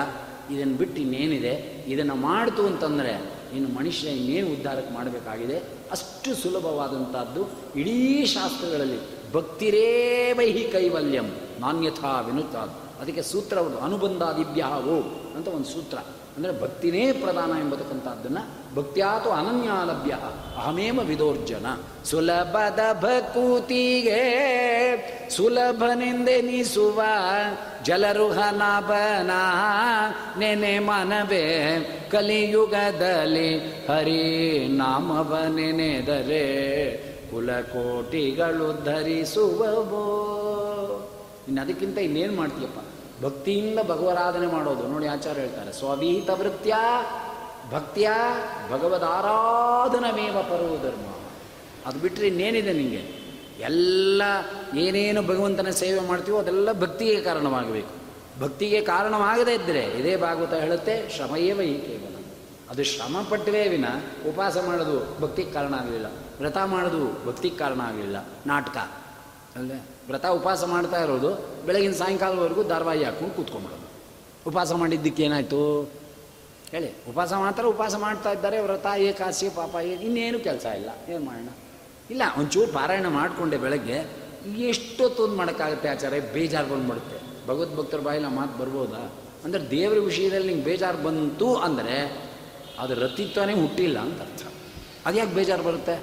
ಇದನ್ನು ಬಿಟ್ಟು ಇನ್ನೇನಿದೆ? ಇದನ್ನು ಮಾಡ್ತು ಅಂತಂದರೆ ಇನ್ನು ಮನುಷ್ಯ ಇನ್ನೇನು ಉದ್ಧಾರಕ್ಕೆ ಮಾಡಬೇಕಾಗಿದೆ? ಅಷ್ಟು ಸುಲಭವಾದಂಥದ್ದು ಇಡೀ ಶಾಸ್ತ್ರಗಳಲ್ಲಿ ಭಕ್ತಿರೇ ವೈಹಿ ಕೈವಲ್ಯಂ ನಾಣ್ಯಥಾ ವಿನುತಾದ್ ಅದಕ್ಕೆ ಸೂತ್ರ ಒಂದು ಅನುಬಂಧಾದಿಭ್ಯಾವೋ ಅಂತ ಒಂದು ಸೂತ್ರ. ಅಂದರೆ ಭಕ್ತಿನೇ ಪ್ರಧಾನ ಎಂಬತಕ್ಕಂಥದ್ದನ್ನು ಭಕ್ತಿಯಾತು ಅನನ್ಯಾಲಭ್ಯ, ಅಹಮೇವ ವಿದೋರ್ಜನ. ಸುಲಭದ ಭಕೂತಿಗೆ ಸುಲಭನೆಂದೆನಿಸುವ ಜಲರುಹನಾಭನ ನೆನೆ ಮನವೇ ಕಲಿಯುಗದಲ್ಲಿ ಹರಿ ನಾಮವ ನೆನೆದರೆ ಕುಲಕೋಟಿಗಳು ಧರಿಸುವವೋ. ಇನ್ನು ಅದಕ್ಕಿಂತ ಇನ್ನೇನು ಮಾಡ್ತೀಯಪ್ಪ? ಭಕ್ತಿಯಿಂದ ಭಗವರಾಧನೆ ಮಾಡೋದು. ನೋಡಿ ಆಚಾರ್ಯ ಹೇಳ್ತಾರೆ ಸ್ವವಿಹಿತ ವೃತ್ತಿಯ ಭಕ್ತಿಯ ಭಗವದಾರಾಧನಮೇವ ಪರೋ ಧರ್ಮ ಅದು ಬಿಟ್ಟರೆ ಇನ್ನೇನಿದೆ ನಿಮಗೆ ಎಲ್ಲ ಏನೇನು ಭಗವಂತನ ಸೇವೆ ಮಾಡ್ತೀವೋ ಅದೆಲ್ಲ ಭಕ್ತಿಗೆ ಕಾರಣವಾಗಬೇಕು. ಭಕ್ತಿಗೆ ಕಾರಣವಾಗದೇ ಇದ್ದರೆ ಇದೇ ಭಾಗವತ ಹೇಳುತ್ತೆ, ಶ್ರಮಯೇವ ಈ ಕೇವಲ. ಅದು ಶ್ರಮ ಪಟ್ಟವೇ ವಿನ ಉಪವಾಸ ಮಾಡೋದು ಭಕ್ತಿಗೆ ಕಾರಣ ಆಗಲಿಲ್ಲ. ವ್ರತ ಮಾಡೋದು ಭಕ್ತಿಗೆ ಕಾರಣ ಆಗಲಿಲ್ಲ. ನಾಟಕ. ಅಲ್ಲೇ ವ್ರತ ಉಪವಾಸ ಮಾಡ್ತಾ ಇರೋದು, ಬೆಳಗಿನ ಸಾಯಂಕಾಲವರೆಗೂ ಧಾರವಾಹಿ ಹಾಕೊಂಡು ಕೂತ್ಕೊಂಡ್ಬಿಡೋದು. ಉಪವಾಸ ಮಾಡಿದ್ದಕ್ಕೆ ಏನಾಯಿತು? ಹೇಳಿ. ಉಪವಾಸ ಮಾತ್ರ ಉಪವಾಸ ಮಾಡ್ತಾ ಇದ್ದಾರೆ, ವ್ರತ ಏಕಾಸಿ ಪಾಪ ಇನ್ನೇನು ಕೆಲಸ ಇಲ್ಲ. ಏನು ಮಾಡೋಣ? ಇಲ್ಲ, ಒಂಚೂರು ಪಾರಾಯಣ ಮಾಡಿಕೊಂಡೆ ಬೆಳಗ್ಗೆ, ಎಷ್ಟೊತ್ತೊಂದು ಮಾಡೋಕ್ಕಾಗುತ್ತೆ ಆಚಾರ್ಯ? ಬೇಜಾರು ಬಂದ್ಬಿಡುತ್ತೆ. ಭಗವದ್ಭಕ್ತರ ಬಾಯಿಲ್ಲ ಮಾತು ಬರ್ಬೋದಾ? ಅಂದರೆ ದೇವರ ವಿಷಯದಲ್ಲಿ ನಿಂಗೆ ಬೇಜಾರು ಬಂತು ಅಂದರೆ ಅದು ರತಿತ್ವನೇ ಹುಟ್ಟಿಲ್ಲ ಅಂತ ಅರ್ಥ. ಅದು ಯಾಕೆ ಬೇಜಾರು ಬರುತ್ತೆ?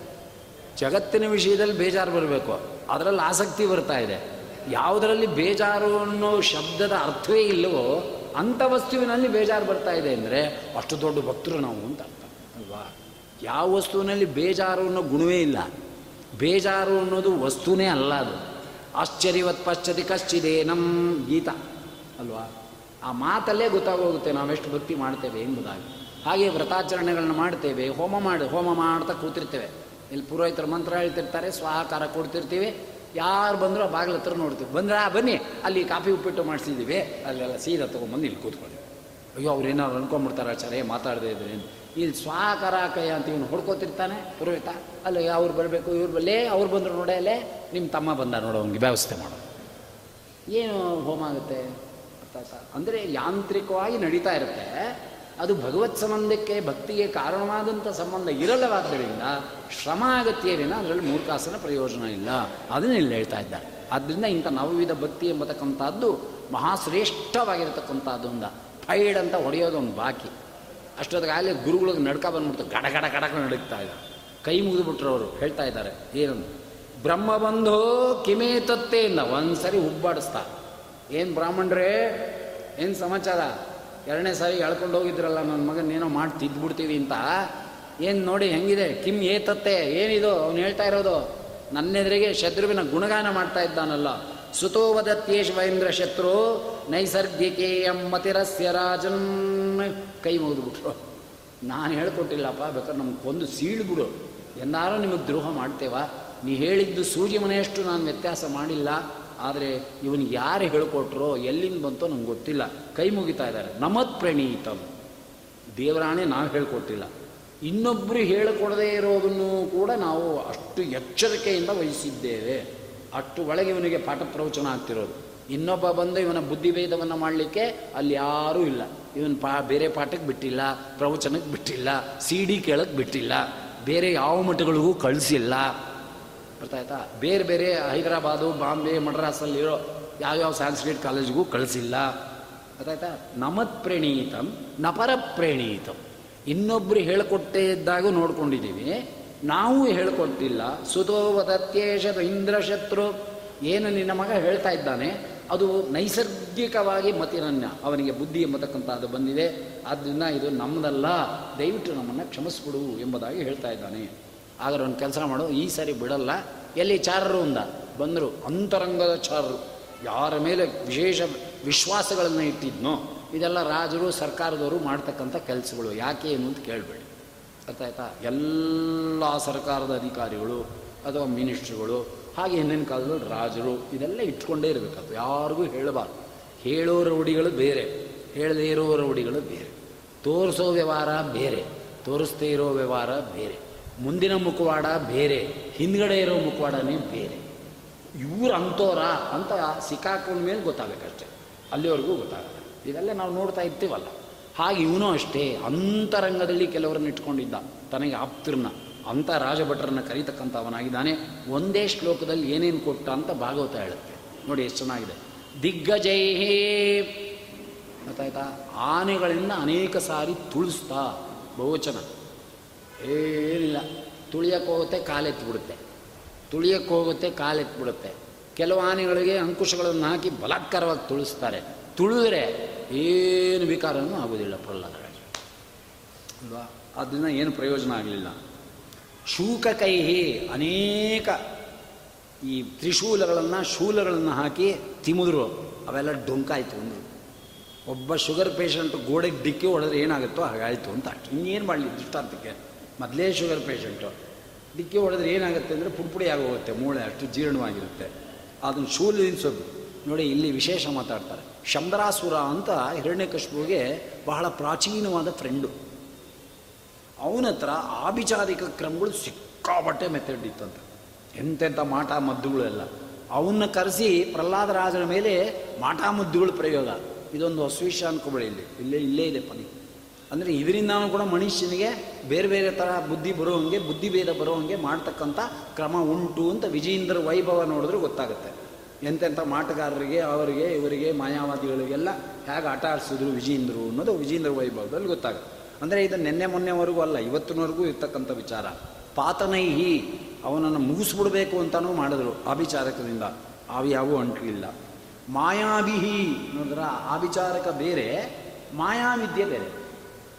ಜಗತ್ತಿನ ವಿಷಯದಲ್ಲಿ ಬೇಜಾರು ಬರಬೇಕು. ಅದರಲ್ಲಿ ಆಸಕ್ತಿ ಬರ್ತಾ ಇದೆ. ಯಾವುದರಲ್ಲಿ ಬೇಜಾರು ಅನ್ನೋ ಶಬ್ದದ ಅರ್ಥವೇ ಇಲ್ಲವೋ ಅಂಥ ವಸ್ತುವಿನಲ್ಲಿ ಬೇಜಾರು ಬರ್ತಾ ಇದೆ ಅಂದರೆ ಅಷ್ಟು ದೊಡ್ಡ ಭಕ್ತರು ನಾವು ಅಂತ ಅರ್ಥ. ಅಲ್ವಾ? ಯಾವ ವಸ್ತುವಿನಲ್ಲಿ ಬೇಜಾರು ಅನ್ನೋ ಗುಣವೇ ಇಲ್ಲ. ಬೇಜಾರು ಅನ್ನೋದು ವಸ್ತುನೇ ಅಲ್ಲ ಅದು. ಆಶ್ಚರ್ಯವತ್ ಪಶ್ಚತಿ ಕಶ್ಚಿದೆ ನಮ್ಮ ಗೀತ. ಅಲ್ವಾ? ಆ ಮಾತಲ್ಲೇ ಗೊತ್ತಾಗೋಗುತ್ತೆ ನಾವೆಷ್ಟು ಭಕ್ತಿ ಮಾಡ್ತೇವೆ ಎಂಬುದಾಗಿ. ಹಾಗೆ ವ್ರತಾಚರಣೆಗಳನ್ನ ಮಾಡ್ತೇವೆ, ಹೋಮ ಮಾಡಿ, ಹೋಮ ಮಾಡ್ತಾ ಕೂತಿರ್ತೇವೆ. ಇಲ್ಲಿ ಪುರೋಹಿತರ ಮಂತ್ರ ಹೇಳ್ತಿರ್ತಾರೆ, ಸ್ವಾಹಾಕಾರ ಕೊಡ್ತಿರ್ತೀವಿ. ಯಾರು ಬಂದರೂ ಆ ಬಾಗಿಲ ಹತ್ರ ನೋಡ್ತೀವಿ. ಬಂದ್ರಾ, ಬನ್ನಿ. ಅಲ್ಲಿ ಕಾಫಿ ಉಪ್ಪಿಟ್ಟು ಮಾಡಿಸಿದ್ದೀವಿ ಅಲ್ಲೆಲ್ಲ ಸೀದಾ ತೊಗೊಂಬಂದು ಇಲ್ಲಿ ಕೂತ್ಕೊಳ್ಳಿ. ಅಯ್ಯೋ, ಅವ್ರು ಏನಾದ್ರು ಅನ್ಕೊಂಡ್ಬಿಡ್ತಾರೆ ಚರೇ ಮಾತಾಡದೇ ಇದ್ರೆ ಇಲ್ಲಿ ಸ್ವಾಕಾರ ಕೈ ಅಂತ ಇವನು ಹೊಡ್ಕೋತಿರ್ತಾನೆ, ಪುರೋಹಿತ. ಅಲ್ಲ, ಅವ್ರು ಬರಬೇಕು, ಇವ್ರು ಬಲ್ಲೇ ಅವ್ರು ಬಂದರು ನೋಡೇ ಅಲ್ಲೇ ನಿಮ್ಮ ತಮ್ಮ ಬಂದ ನೋಡೋ, ಅವ್ನಿಗೆ ವ್ಯವಸ್ಥೆ ಮಾಡೋ. ಏನು ಹೋಮ ಆಗುತ್ತೆ? ಅಂದರೆ ಯಾಂತ್ರಿಕವಾಗಿ ನಡೀತಾ ಇರುತ್ತೆ. ಅದು ಭಗವತ್ ಸಂಬಂಧಕ್ಕೆ ಭಕ್ತಿಗೆ ಕಾರಣವಾದಂಥ ಸಂಬಂಧ ಇರಲ್ಲವಾದ್ದರಿಂದ ಶ್ರಮ ಅಗತ್ಯವಿನ ಅದರಲ್ಲಿ ಮೂರ್ಖಾಸನ ಪ್ರಯೋಜನ ಇಲ್ಲ. ಅದನ್ನ ಇಲ್ಲಿ ಹೇಳ್ತಾ ಇದ್ದಾರೆ. ಆದ್ದರಿಂದ ಇಂಥ ನವವಿಧ ಭಕ್ತಿ ಎಂಬತಕ್ಕಂಥದ್ದು ಮಹಾಶ್ರೇಷ್ಠವಾಗಿರತಕ್ಕಂಥದ್ದು ಒಂದು ಫೈಡ್ ಅಂತ ಹೊಡೆಯೋದು ಒಂದು ಬಾಕಿ ಅಷ್ಟೊತ್ತಿಗಾಗಲೇ ಗುರುಗಳಿಗೆ ನಡ್ಕ ಬಂದ್ಬಿಡ್ತು. ಗಡ ಗಡ ಗಡಕ ನಡುಕ್ತಾ ಕೈ ಮುಗಿದುಬಿಟ್ರು ಅವರು. ಹೇಳ್ತಾ ಇದ್ದಾರೆ. ಏನಂದು? ಬ್ರಹ್ಮಬಂಧೋ ಕಿಮೇ ತತ್ತೆಯಿಂದ ಒಂದ್ಸರಿ ಹುಬ್ಬಾಡಿಸ್ತಾ. ಏನು ಬ್ರಾಹ್ಮಣರೇ? ಏನು ಸಮಾಚಾರ? ಎರಡನೇ ಸಾರಿ ಎಳ್ಕೊಂಡು ಹೋಗಿದ್ರಲ್ಲ ನನ್ನ ಮಗನ ಏನೋ ಮಾಡಿ ತಿದ್ದುಬಿಡ್ತೀವಿ ಅಂತ. ಏನು ನೋಡಿ ಹೆಂಗಿದೆ? ಕಿಮ್ ಏತತ್ತೆ ಏನಿದು? ಅವ್ನು ಹೇಳ್ತಾ ಇರೋದು, ನನ್ನೆದುರಿಗೆ ಶತ್ರುವಿನ ಗುಣಗಾನ ಮಾಡ್ತಾ ಇದ್ದಾನಲ್ಲ. ಸುತೋವದತ್ಯೇಶ್ ವೈಂದ್ರ ಶತ್ರು ನೈಸರ್ಗಿಕೆ ಮತಿರಸ್ಯ ರಾಜನ್. ಕೈ ಮುಗಿದ್ಬಿಟ್ರು. ನಾನು ಹೇಳ್ಕೊಟ್ಟಿಲ್ಲಪ್ಪ, ಬೇಕಾದ್ರೆ ನಮ್ಗೆ ಕೊಂದು ಸೀಳ್ಬಿಡು. ಎಂದಾರು ನಿಮಗೆ ದ್ರೋಹ ಮಾಡ್ತೇವಾ? ನೀ ಹೇಳಿದ್ದು ಸೂಜಿ ಮನೆಯಷ್ಟು ನಾನು ವ್ಯತ್ಯಾಸ ಮಾಡಿಲ್ಲ. ಆದರೆ ಇವನಿಗೆ ಯಾರು ಹೇಳ್ಕೊಟ್ರೋ, ಎಲ್ಲಿಂದ ಬಂತೋ ನಂಗೆ ಗೊತ್ತಿಲ್ಲ. ಕೈ ಮುಗಿತಾ ಇದ್ದಾರೆ. ನಮತ್ ಪ್ರಣೀತಂ. ದೇವರಾಣೆ ನಾವು ಹೇಳಿಕೊಟ್ಟಿಲ್ಲ. ಇನ್ನೊಬ್ಬರು ಹೇಳಿಕೊಡದೇ ಇರೋದನ್ನು ಕೂಡ ನಾವು ಅಷ್ಟು ಎಚ್ಚರಿಕೆಯಿಂದ ವಹಿಸಿದ್ದೇವೆ. ಅಷ್ಟು ಒಳಗೆ ಇವನಿಗೆ ಪಾಠ ಪ್ರವಚನ ಆಗ್ತಿರೋದು. ಇನ್ನೊಬ್ಬ ಬಂದು ಇವನ ಬುದ್ಧಿಭೇದವನ್ನು ಮಾಡಲಿಕ್ಕೆ ಅಲ್ಲಿ ಯಾರೂ ಇಲ್ಲ. ಇವನು ಪಾ, ಬೇರೆ ಪಾಠಕ್ಕೆ ಬಿಟ್ಟಿಲ್ಲ ಪ್ರವಚನಕ್ಕೆ ಬಿಟ್ಟಿಲ್ಲ, ಸಿ ಡಿ ಕೇಳಕ್ಕೆ ಬಿಟ್ಟಿಲ್ಲ. ಬೇರೆ ಯಾವ ಮಠಗಳಿಗೂ ಕಳಿಸಿಲ್ಲ. ಅರ್ಥ ಆಯ್ತಾ ಬೇರೆ ಬೇರೆ ಹೈದರಾಬಾದು, ಬಾಂಬೆ ಮಡ್ರಾಸಲ್ಲಿರೋ ಯಾವ್ಯಾವ ಸ್ಯಾನ್ಸ್ಕ್ರಿಟ್ ಕಾಲೇಜ್ಗೂ ಕಳಿಸಿಲ್ಲ. ಗೊತ್ತಾಯ್ತಾ? ನಮತ್ ಪ್ರಣೀತಂ ನಪರ ಪ್ರಣೀತಂ ಇನ್ನೊಬ್ಬರು ಹೇಳಿಕೊಟ್ಟೇ ಇದ್ದಾಗ ನೋಡ್ಕೊಂಡಿದ್ದೀವಿ. ನಾವು ಹೇಳ್ಕೊಟ್ಟಿಲ್ಲ. ಸುತೋ ಇಂದ್ರಶತ್ರು. ಏನು ನಿನ್ನ ಮಗ ಹೇಳ್ತಾ ಇದ್ದಾನೆ? ಅದು ನೈಸರ್ಗಿಕವಾಗಿ ಮತಿರನ್ಯ. ಅವನಿಗೆ ಬುದ್ಧಿ ಎಂಬತಕ್ಕಂಥದ್ದು ಬಂದಿದೆ. ಆದ್ದರಿಂದ ಇದು ನಮ್ಮದಲ್ಲ ದಯವಿಟ್ಟು ನಮ್ಮನ್ನು ಕ್ಷಮಿಸ್ಬಿಡು ಎಂಬುದಾಗಿ ಹೇಳ್ತಾ ಇದ್ದಾನೆ. ಆಗ ಒಂದು ಕೆಲಸ ಮಾಡು, ಈ ಸರಿ ಬಿಡಲ್ಲ. ಎಲ್ಲಿ ಚಾರರು ಅಂದ ಬಂದರು. ಅಂತರಂಗದ ಚಾರರು. ಯಾರ ಮೇಲೆ ವಿಶೇಷ ವಿಶ್ವಾಸಗಳನ್ನು ಇಟ್ಟಿದ್ನೋ, ಇದೆಲ್ಲ ರಾಜರು, ಸರ್ಕಾರದವರು ಮಾಡ್ತಕ್ಕಂಥ ಕೆಲಸಗಳು. ಯಾಕೆ ಏನು ಅಂತ ಕೇಳಬೇಡಿ. ಗೊತ್ತಾಯ್ತಾ ಎಲ್ಲ ಸರ್ಕಾರದ ಅಧಿಕಾರಿಗಳು ಅಥವಾ ಮಿನಿಸ್ಟ್ರುಗಳು, ಹಾಗೆ ಹಿಂದಿನ ಕಾಲದಲ್ಲಿ ರಾಜರು, ಇದೆಲ್ಲ ಇಟ್ಕೊಂಡೇ ಇರಬೇಕದು. ಯಾರಿಗೂ ಹೇಳಬಾರ್ದು. ಹೇಳೋ ರೌಡಿಗಳು ಬೇರೆ. ಹೇಳದೇ ಇರೋ ರೌಡಿಗಳು ಬೇರೆ. ತೋರಿಸೋ ವ್ಯವಹಾರ ಬೇರೆ. ತೋರಿಸ್ದೇ ಇರೋ ವ್ಯವಹಾರ ಬೇರೆ. ಮುಂದಿನ ಮುಖವಾಡ ಬೇರೆ, ಹಿಂದ್ಗಡೆ ಇರೋ ಮುಖವಾಡನೇ ಬೇರೆ. ಇವ್ರು ಅಂತೋರ ಅಂತ ಸಿಕ್ಕಾಕೊಂಡ ಮೇಲೆ ಗೊತ್ತಾಗಬೇಕಷ್ಟೆ. ಅಲ್ಲಿವರೆಗೂ ಗೊತ್ತಾಗಲ್ಲ. ಇದೆಲ್ಲ ನಾವು ನೋಡ್ತಾ ಇರ್ತೀವಲ್ಲ. ಹಾಗೆ ಇವನು ಅಷ್ಟೇ, ಅಂತರಂಗದಲ್ಲಿ ಕೆಲವರನ್ನ ಇಟ್ಕೊಂಡಿದ್ದ, ತನಗೆ ಆಪ್ತಿರ್ನ ಅಂತ ರಾಜಭಟ್ರನ್ನ ಕರೀತಕ್ಕಂಥವನಾಗಿದ್ದಾನೆ. ಒಂದೇ ಶ್ಲೋಕದಲ್ಲಿ ಏನೇನು ಕೊಟ್ಟ ಅಂತ ಭಾಗವತ ಹೇಳುತ್ತೆ. ನೋಡಿ ಎಷ್ಟು ಚೆನ್ನಾಗಿದೆ. ದಿಗ್ಗಜೈ ಗೊತ್ತಾಯ್ತಾ? ಆನೆಗಳಿಂದ ಅನೇಕ ಸಾರಿ ತುಳಿಸ್ತಾ ಬಹುವಚನ. ಏನಿಲ್ಲ. ತುಳಿಯಕ್ಕೆ ಹೋಗುತ್ತೆ, ಕಾಲೆತ್ಬಿಡುತ್ತೆ. ತುಳಿಯಕ್ಕೆ ಹೋಗುತ್ತೆ, ಕಾಲೆತ್ಬಿಡುತ್ತೆ. ಕೆಲವು ಆನೆಗಳಿಗೆ ಅಂಕುಶಗಳನ್ನು ಹಾಕಿ ಬಲಾತ್ಕಾರವಾಗಿ ತುಳಿಸ್ತಾರೆ. ತುಳಿದ್ರೆ ಏನು ವಿಕಾರನೂ ಆಗೋದಿಲ್ಲ ಪ್ರಹ್ಲಾದ ರಾಜ ಅಲ್ವಾ? ಅದನ್ನು ಏನು ಪ್ರಯೋಜನ ಆಗಲಿಲ್ಲ. ಶೂಕ ಕೈಹಿ ಅನೇಕ ಈ ತ್ರಿಶೂಲಗಳನ್ನು, ಶೂಲಗಳನ್ನು ಹಾಕಿ ತಿಮಿದ್ರು. ಅವೆಲ್ಲ ಡೊಂಕಾಯ್ತು ಅಂದರು. ಒಬ್ಬ ಶುಗರ್ ಪೇಷಂಟ್ ಗೋಡೆಗೆ ಡಿಕ್ಕಿ ಹೊಡೆದ್ರೆ ಏನಾಗುತ್ತೋ ಹಾಗಾಯಿತು ಅಂತ ಇನ್ನೇನು ಮಾಡಲಿ ದೃಷ್ಟಾಂತಕ್ಕೆ? ಮೊದಲೇ ಶುಗರ್ ಪೇಷಂಟು. ಡಿಕ್ಕಿ ಹೊಡೆದ್ರೆ ಏನಾಗುತ್ತೆ ಅಂದರೆ ಪುಡಿಪುಡಿ ಆಗೋಗುತ್ತೆ, ಮೂಳೆ ಅಷ್ಟು ಜೀರ್ಣವಾಗಿರುತ್ತೆ. ಅದನ್ನು ಶೂಲದಿಂದ ನಿಲ್ಲಿಸೋದು. ನೋಡಿ, ಇಲ್ಲಿ ವಿಶೇಷ ಮಾತಾಡ್ತಾರೆ. ಶಂಬರಾಸುರ ಅಂತ ಹಿರಣ್ಯಕಶ್ಮುವಿಗೆ ಬಹಳ ಪ್ರಾಚೀನವಾದ ಫ್ರೆಂಡು ಅವನ ಹತ್ರ ಆಭಿಚಾರಿಕ ಕ್ರಮಗಳು ಸಿಕ್ಕಾಬಟ್ಟೆ ಮೆಥಡ್ ಇತ್ತಂತ ಎಂತೆಂಥ ಮಾಟ ಮದ್ದುಗಳೆಲ್ಲ ಅವನ್ನ ಕರೆಸಿ ಪ್ರಹ್ಲಾದರಾಜನ ಮೇಲೆ ಮಾಟ ಮದ್ದುಗಳ ಪ್ರಯೋಗ. ಇದೊಂದು ಹೊಸ ವಿಷಯ ಅನ್ಕೋಬೇಡಿ ಇಲ್ಲಿ. ಇಲ್ಲೇ ಇಲ್ಲೇ ಇದೆ ಪನಿ ಅಂದರೆ ಇದರಿಂದ ಕೂಡ ಮನುಷ್ಯನಿಗೆ ಬೇರೆ ಬೇರೆ ಥರ ಬುದ್ಧಿ ಬರೋವಂಗೆ ಬುದ್ಧಿಭೇದ ಬರೋವಂಗೆ ಮಾಡ್ತಕ್ಕಂಥ ಕ್ರಮ ಉಂಟು ಅಂತ ವಿಜೇಂದ್ರ ವೈಭವ ನೋಡಿದ್ರೆ ಗೊತ್ತಾಗುತ್ತೆ. ಎಂತೆಂಥ ಮಾಟಗಾರರಿಗೆ, ಅವರಿಗೆ, ಇವರಿಗೆ, ಮಾಯಾವಾದಿಗಳಿಗೆಲ್ಲ ಹೇಗೆ ಆಟ ಆಡಿಸಿದ್ರು ವಿಜೇಂದ್ರು ಅನ್ನೋದು ವಿಜೇಂದ್ರ ವೈಭವದಲ್ಲಿ ಗೊತ್ತಾಗುತ್ತೆ. ಅಂದರೆ ಇದು ನಿನ್ನೆ ಮೊನ್ನೆವರೆಗೂ ಅಲ್ಲ, ಇವತ್ತಿನವರೆಗೂ ಇರ್ತಕ್ಕಂಥ ವಿಚಾರ. ಪಾತನೈಹಿ ಅವನನ್ನು ಮುಗಿಸ್ಬಿಡ್ಬೇಕು ಅಂತಲೂ ಮಾಡಿದ್ರು ಆಭಿಚಾರಕದಿಂದ ಅವು ಯಾವೂ ಅಂಟಲಿಲ್ಲ ಮಾಯಾಭಿಹಿ ನೋಡಿದ್ರ ಆಭಿಚಾರಕ ಬೇರೆ ಮಾಯಾವಿದ್ಯೆ ಬೇರೆ.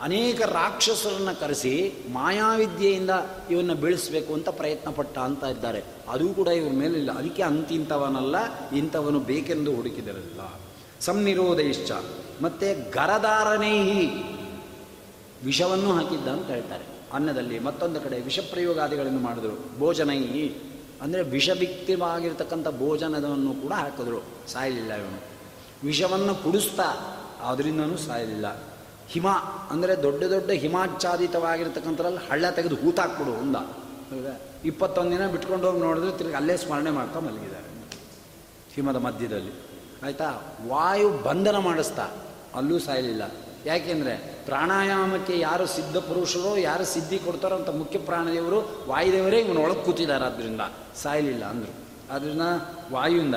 ಅನೇಕ ರಾಕ್ಷಸರನ್ನು ಕರೆಸಿ ಮಾಯಾವಿದ್ಯೆಯಿಂದ ಇವನ್ನ ಬೆಳೆಸಬೇಕು ಅಂತ ಪ್ರಯತ್ನ ಪಟ್ಟ ಅಂತ ಇದ್ದಾರೆ. ಅದು ಕೂಡ ಇವ್ರ ಮೇಲಿಲ್ಲ. ಅದಕ್ಕೆ ಅಂತಿಂಥವನಲ್ಲ, ಇಂಥವನು ಬೇಕೆಂದು ಹುಡುಕಿದರಲ್ಲ. ಸಂನಿರೋಧೈಶ್ಚ. ಮತ್ತೆ ಗರದಾರನೇಹಿ ವಿಷವನ್ನು ಹಾಕಿದ್ದ ಅಂತ ಹೇಳ್ತಾರೆ. ಅನ್ನದಲ್ಲಿ ಮತ್ತೊಂದು ಕಡೆ ವಿಷಪ್ರಯೋಗಾದಿಗಳನ್ನು ಮಾಡಿದ್ರು. ಭೋಜನೈಹಿ ಅಂದರೆ ವಿಷಭಿಕ್ತಿವಾಗಿರ್ತಕ್ಕಂಥ ಭೋಜನವನ್ನು ಕೂಡ ಹಾಕಿದ್ರು. ಸಾಯಲಿಲ್ಲ ಇವನು. ವಿಷವನ್ನು ಕುಡಿಸ್ತಾ ಅದರಿಂದನೂ ಸಾಯಲಿಲ್ಲ. ಹಿಮ ಅಂದರೆ ದೊಡ್ಡ ದೊಡ್ಡ ಹಿಮಾಚ್ಛಾದಿತವಾಗಿರ್ತಕ್ಕಂಥದ್ರಲ್ಲಿ ಹಳ್ಳ ತೆಗೆದು ಹೂತಾಕ್ಬಿಡು ಹೌದಾ? ಇಪ್ಪತ್ತೊಂದು ದಿನ ಬಿಟ್ಕೊಂಡು ಹೋಗಿ ನೋಡಿದ್ರೆ ತಿರ್ಗಿ ಅಲ್ಲೇ ಸ್ಮರಣೆ ಮಾಡ್ತಾ ಮಲಗಿದ್ದಾರೆ. ಹಿಮದ ಮಧ್ಯದಲ್ಲಿ. ಆಯಿತಾ? ವಾಯು ಬಂಧನ ಮಾಡಿಸ್ತಾ. ಅಲ್ಲೂ ಸಾಯಲಿಲ್ಲ. ಯಾಕೆಂದರೆ ಪ್ರಾಣಾಯಾಮಕ್ಕೆ ಯಾರು ಸಿದ್ಧ ಪುರುಷರೋ, ಯಾರು ಸಿದ್ಧಿ ಕೊಡ್ತಾರೋ ಅಂತ ಮುಖ್ಯ ಪ್ರಾಣದೇವರು ವಾಯುದೇವರೇ ಇವನು ಒಳಗೆ ಕೂತಿದ್ದಾರೆ ಆದ್ದರಿಂದ ಸಾಯಲಿಲ್ಲ ಅಂದರು. ಅದರಿಂದ ವಾಯುವಿಂದ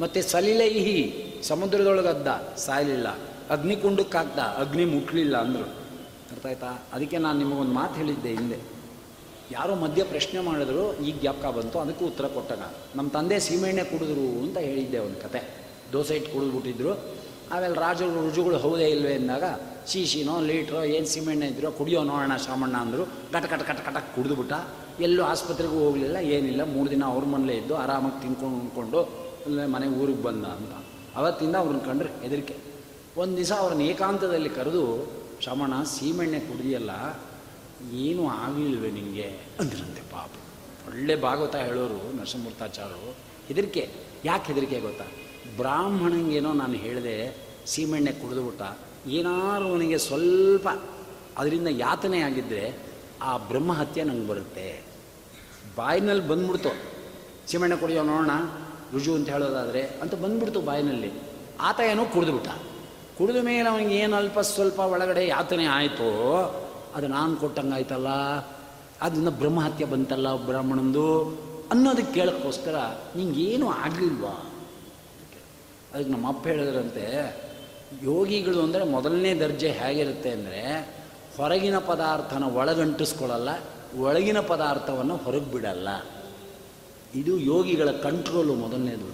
ಮತ್ತು ಸಲಿಲೈಹಿ ಸಮುದ್ರದೊಳಗದ್ದ. ಸಾಯಲಿಲ್ಲ. ಅಗ್ನಿಕುಂಡಕ್ಕಾಗ್ದ ಅಗ್ನಿ ಮುಟ್ಲಿಲ್ಲ ಅಂದರು. ಅರ್ಥ ಆಯ್ತಾ? ಅದಕ್ಕೆ ನಾನು ನಿಮಗೊಂದು ಮಾತು ಹೇಳಿದ್ದೆ ಹಿಂದೆ. ಯಾರೋ ಮಧ್ಯ ಪ್ರಶ್ನೆ ಮಾಡಿದ್ರು ಈಗ ಜ್ಞಾಪಕ ಬಂತು, ಅದಕ್ಕೂ ಉತ್ತರ ಕೊಟ್ಟಾಗ ನಮ್ಮ ತಂದೆ ಸೀಮೆಣ್ಣೆ ಕುಡಿದ್ರು ಅಂತ ಹೇಳಿದ್ದೆ ಒಂದು ಕತೆ. ದೋಸೆ ಇಟ್ಟು ಕುಡಿದ್ಬಿಟ್ಟಿದ್ರು. ಆಮೇಲೆ ರಾಜರು ರುಜುಗಳು ಹೌದೇ ಇಲ್ವೇ ಅಂದಾಗ ಶೀಶಿನೋ ಲೀಟ್ರೋ, ಏನು ಸೀಮೆಣ್ಣೆ ಇದ್ರೋ ಕುಡಿಯೋ ನೋಡೋಣ ಶಾಮಣ್ಣ ಅಂದರು. ಕಟ ಕಟ ಕಟ ಕಟ ಕುಡಿದ್ಬಿಟ್ಟ. ಎಲ್ಲೂ ಆಸ್ಪತ್ರೆಗೂ ಹೋಗಲಿಲ್ಲ, ಏನಿಲ್ಲ. ಮೂರು ದಿನ ಅವ್ರ ಮನೇಲೇ ಇದ್ದು, ಆರಾಮಾಗಿ ತಿನ್ಕೊಂಡು ಉಂಡ್ಕೊಂಡು ಮನೆ ಊರಿಗೆ ಬಂದ ಅಂತ. ಅವತ್ತಿಂದ ಅವ್ರನ್ನ ಕಂಡ್ರೆ ಹೆದರಿಕೆ. ಒಂದು ದಿವಸ ಅವ್ರನ್ನ ಏಕಾಂತದಲ್ಲಿ ಕರೆದು ಶ್ರಮಣ ಸೀಮೆಣ್ಣೆ ಕುಡಿದಿಯಲ್ಲ, ಏನೂ ಆಗಲಿಲ್ವೇ ನಿಮಗೆ ಅಂದ್ರಂತೆ ಪಾಪ. ಒಳ್ಳೆ ಭಾಗವತ ಹೇಳೋರು, ನರಸಿಂಹಮೂರ್ತಾಚಾರ್ಯರು, ಹೆದರಿಕೆ. ಯಾಕೆ ಹೆದರಿಕೆ ಗೊತ್ತಾ? ಬ್ರಾಹ್ಮಣಂಗೇನೋ ನಾನು ಹೇಳಿದೆ, ಸೀಮೆಣ್ಣೆ ಕುಡಿದುಬಿಟ್ಟ ಏನಾದರೂ ನನಗೆ ಸ್ವಲ್ಪ ಅದರಿಂದ ಯಾತನೆ ಆಗಿದ್ದರೆ ಆ ಬ್ರಹ್ಮಹತ್ಯೆ ನಂಗೆ ಬರುತ್ತೆ. ಬಾಯಿನಲ್ಲಿ ಬಂದ್ಬಿಡ್ತು. ಸೀಮೆಣ್ಣೆ ಕುಡಿಯೋ ನೋಡೋಣ, ರುಜು ಅಂತ ಹೇಳೋದಾದರೆ, ಅಂತ ಬಂದ್ಬಿಡ್ತು ಬಾಯಿನಲ್ಲಿ. ಆತ ಏನೋ ಕುಡಿದ್ಬಿಟ್ಟ ಕುಡಿದ ಮೇಲೆ ಅವನಿಗೆ ಏನು ಅಲ್ಪ ಸ್ವಲ್ಪ ಒಳಗಡೆ ಯಾತನೆ ಆಯಿತು, ಅದು ನಾನು ಕೊಟ್ಟಂಗಾಯ್ತಲ್ಲ ಅದನ್ನ ಬ್ರಹ್ಮಹತ್ಯೆ ಬಂತಲ್ಲ ಬ್ರಾಹ್ಮಣಂದು ಅನ್ನೋದಕ್ಕೆ ಕೇಳೋಕ್ಕೋಸ್ಕರ ನಿಂಗೇನು ಆಗಲಿಲ್ವಾ? ಅದಕ್ಕೆ ನಮ್ಮ ಅಪ್ಪ ಹೇಳಿದ್ರಂತೆ, ಯೋಗಿಗಳು ಅಂದರೆ ಮೊದಲನೇ ದರ್ಜೆ ಹೇಗಿರುತ್ತೆ ಅಂದರೆ ಹೊರಗಿನ ಪದಾರ್ಥನ ಒಳಗಂಟಿಸ್ಕೊಳ್ಳಲ್ಲ, ಒಳಗಿನ ಪದಾರ್ಥವನ್ನು ಹೊರಗೆ ಬಿಡಲ್ಲ. ಇದು ಯೋಗಿಗಳ ಕಂಟ್ರೋಲು ಮೊದಲನೇದು.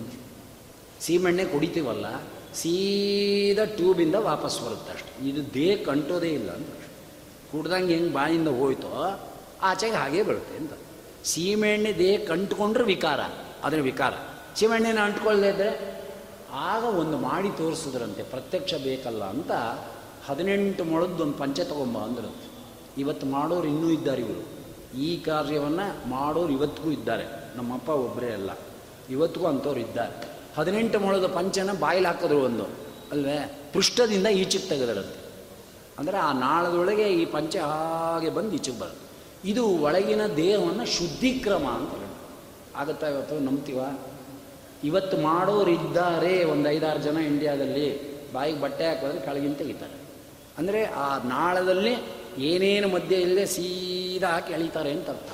ಸೀಮೆಣ್ಣೆ ಕುಡಿತೀವಲ್ಲ ಸೀದಾ ಟ್ಯೂಬಿಂದ ವಾಪಸ್ ಬರುತ್ತೆ ಅಷ್ಟೆ. ಇದು ದೇಹ ಕಂಟೋದೇ ಇಲ್ಲ ಅಂತ ಕುಡ್ದಂಗೆ ಹೆಂಗೆ ಬಾಯಿಂದ ಹೋಯ್ತೋ ಆಚೆಗೆ ಹಾಗೇ ಬರುತ್ತೆ ಅಂತ. ಸೀಮೆಣ್ಣೆ ದೇಹ ಕಂಟ್ಕೊಂಡ್ರೆ ವಿಕಾರ ಅದ್ರ ವಿಕಾರ. ಸೀಮೆಣ್ಣೆನ ಅಂಟ್ಕೊಳ್ಳದೇ ಇದ್ದರೆ ಆಗ ಒಂದು ಮಾಡಿ ತೋರಿಸಿದ್ರಂತೆ, ಪ್ರತ್ಯಕ್ಷ ಬೇಕಲ್ಲ ಅಂತ ಹದಿನೆಂಟು ಮೊಳದ್ದು ಒಂದು ಪಂಚೆ ತಗೊಂಬ ಅಂದ್ರಂತೆ. ಇವತ್ತು ಮಾಡೋರು ಇನ್ನೂ ಇದ್ದಾರೆ ಇವರು. ಈ ಕಾರ್ಯವನ್ನು ಮಾಡೋರು ಇವತ್ತಿಗೂ ಇದ್ದಾರೆ. ನಮ್ಮಪ್ಪ ಒಬ್ಬರೇ ಅಲ್ಲ. ಇವತ್ತಿಗೂ ಅಂಥವ್ರು ಇದ್ದಾರೆ. ಹದಿನೆಂಟು ಮೊಳದ ಪಂಚನ ಬಾಯಿಲ್ ಹಾಕಿದ್ರು ಒಂದು, ಅಲ್ವೇ? ಪೃಷ್ಠದಿಂದ ಈಚೆಗೆ ತೆಗೆದಿರುತ್ತೆ ಅಂದರೆ ಆ ನಾಳದೊಳಗೆ ಈ ಪಂಚ ಹಾಗೆ ಬಂದು ಈಚೆಗೆ ಬರುತ್ತೆ. ಇದು ಒಳಗಿನ ದೇಹವನ್ನು ಶುದ್ಧಿಕ್ರಮ ಅಂತ ಹೇಳಿ ಆಗುತ್ತಾ ಇವತ್ತು? ನಂಬ್ತೀವ? ಇವತ್ತು ಮಾಡೋರು ಇದ್ದಾರೆ ಒಂದು ಐದಾರು ಜನ ಇಂಡಿಯಾದಲ್ಲಿ. ಬಾಯಿಗೆ ಬಟ್ಟೆ ಹಾಕೋದ್ರೆ ಕೆಳಗಿನ ತೆಗಿತಾರೆ. ಅಂದರೆ ಆ ನಾಳದಲ್ಲಿ ಏನೇನು ಮಧ್ಯೆ ಇಲ್ಲದೆ ಸೀದಾ ಹಾಕಿ ಎಳಿತಾರೆ ಅಂತ ಅರ್ಥ.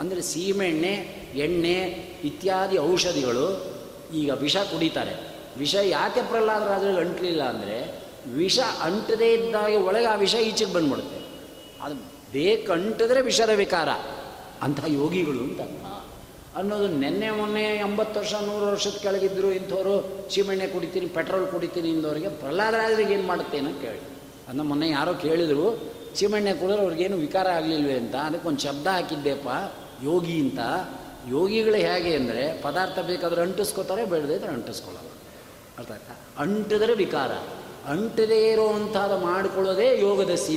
ಅಂದರೆ ಸೀಮೆಣ್ಣೆ, ಎಣ್ಣೆ ಇತ್ಯಾದಿ ಔಷಧಿಗಳು ಈಗ ವಿಷ ಕುಡಿತಾರೆ. ವಿಷ ಯಾಕೆ ಪ್ರಹ್ಲಾದರಾಜರಿಗೆ ಅಂಟಲಿಲ್ಲ ಅಂದರೆ ವಿಷ ಅಂಟದೇ ಇದ್ದಾಗೆ ಒಳಗೆ ಆ ವಿಷ ಈಚೆಗೆ ಬಂದ್ಬಿಡುತ್ತೆ. ಅದು ದೇಹಕ್ಕೆ ಅಂಟಿದ್ರೆ ವಿಷದ ವಿಕಾರ. ಅಂತಹ ಯೋಗಿಗಳು ಅಂತ. ಅನ್ನೋದು ನಿನ್ನೆ, ಮೊನ್ನೆ ಎಂಬತ್ತು ವರ್ಷ, ನೂರು ವರ್ಷದ ಕೆಳಗಿದ್ರು ಇಂಥವ್ರು ಸೀಮೆಣ್ಣೆ ಕುಡಿತೀನಿ, ಪೆಟ್ರೋಲ್ ಕುಡಿತೀನಿ ಇಂದವರಿಗೆ ಪ್ರಹ್ಲಾದರಾದ್ರಿಗೆ ಏನು ಮಾಡುತ್ತೇನೋ ಕೇಳಿ. ಅದನ್ನ ಮೊನ್ನೆ ಯಾರೋ ಕೇಳಿದರು, ಸೀಮೆಣ್ಣೆ ಕುಡಿದ್ರೆ ಅವ್ರಿಗೇನು ವಿಕಾರ ಆಗಲಿಲ್ವೇ ಅಂತ. ಅದಕ್ಕೊಂದು ಶಬ್ದ ಹಾಕಿದ್ದೆಪ್ಪ, ಯೋಗಿ ಅಂತ. ಯೋಗಿಗಳು ಹೇಗೆ ಅಂದರೆ ಪದಾರ್ಥ ಬೇಕಾದ್ರೆ ಅಂಟಿಸ್ಕೋತಾರೆ ಬೆಳೆದಿದ್ರೆ ಅಂಟಿಸ್ಕೊಳ್ಳಲ್ಲ ಅರ್ಥ ಆಯ್ತಾ? ಅಂಟಿದ್ರೆ ವಿಕಾರ. ಅಂಟದೇ ಇರುವಂಥದ್ದು ಮಾಡಿಕೊಳ್ಳೋದೇ ಯೋಗದ ಸಿ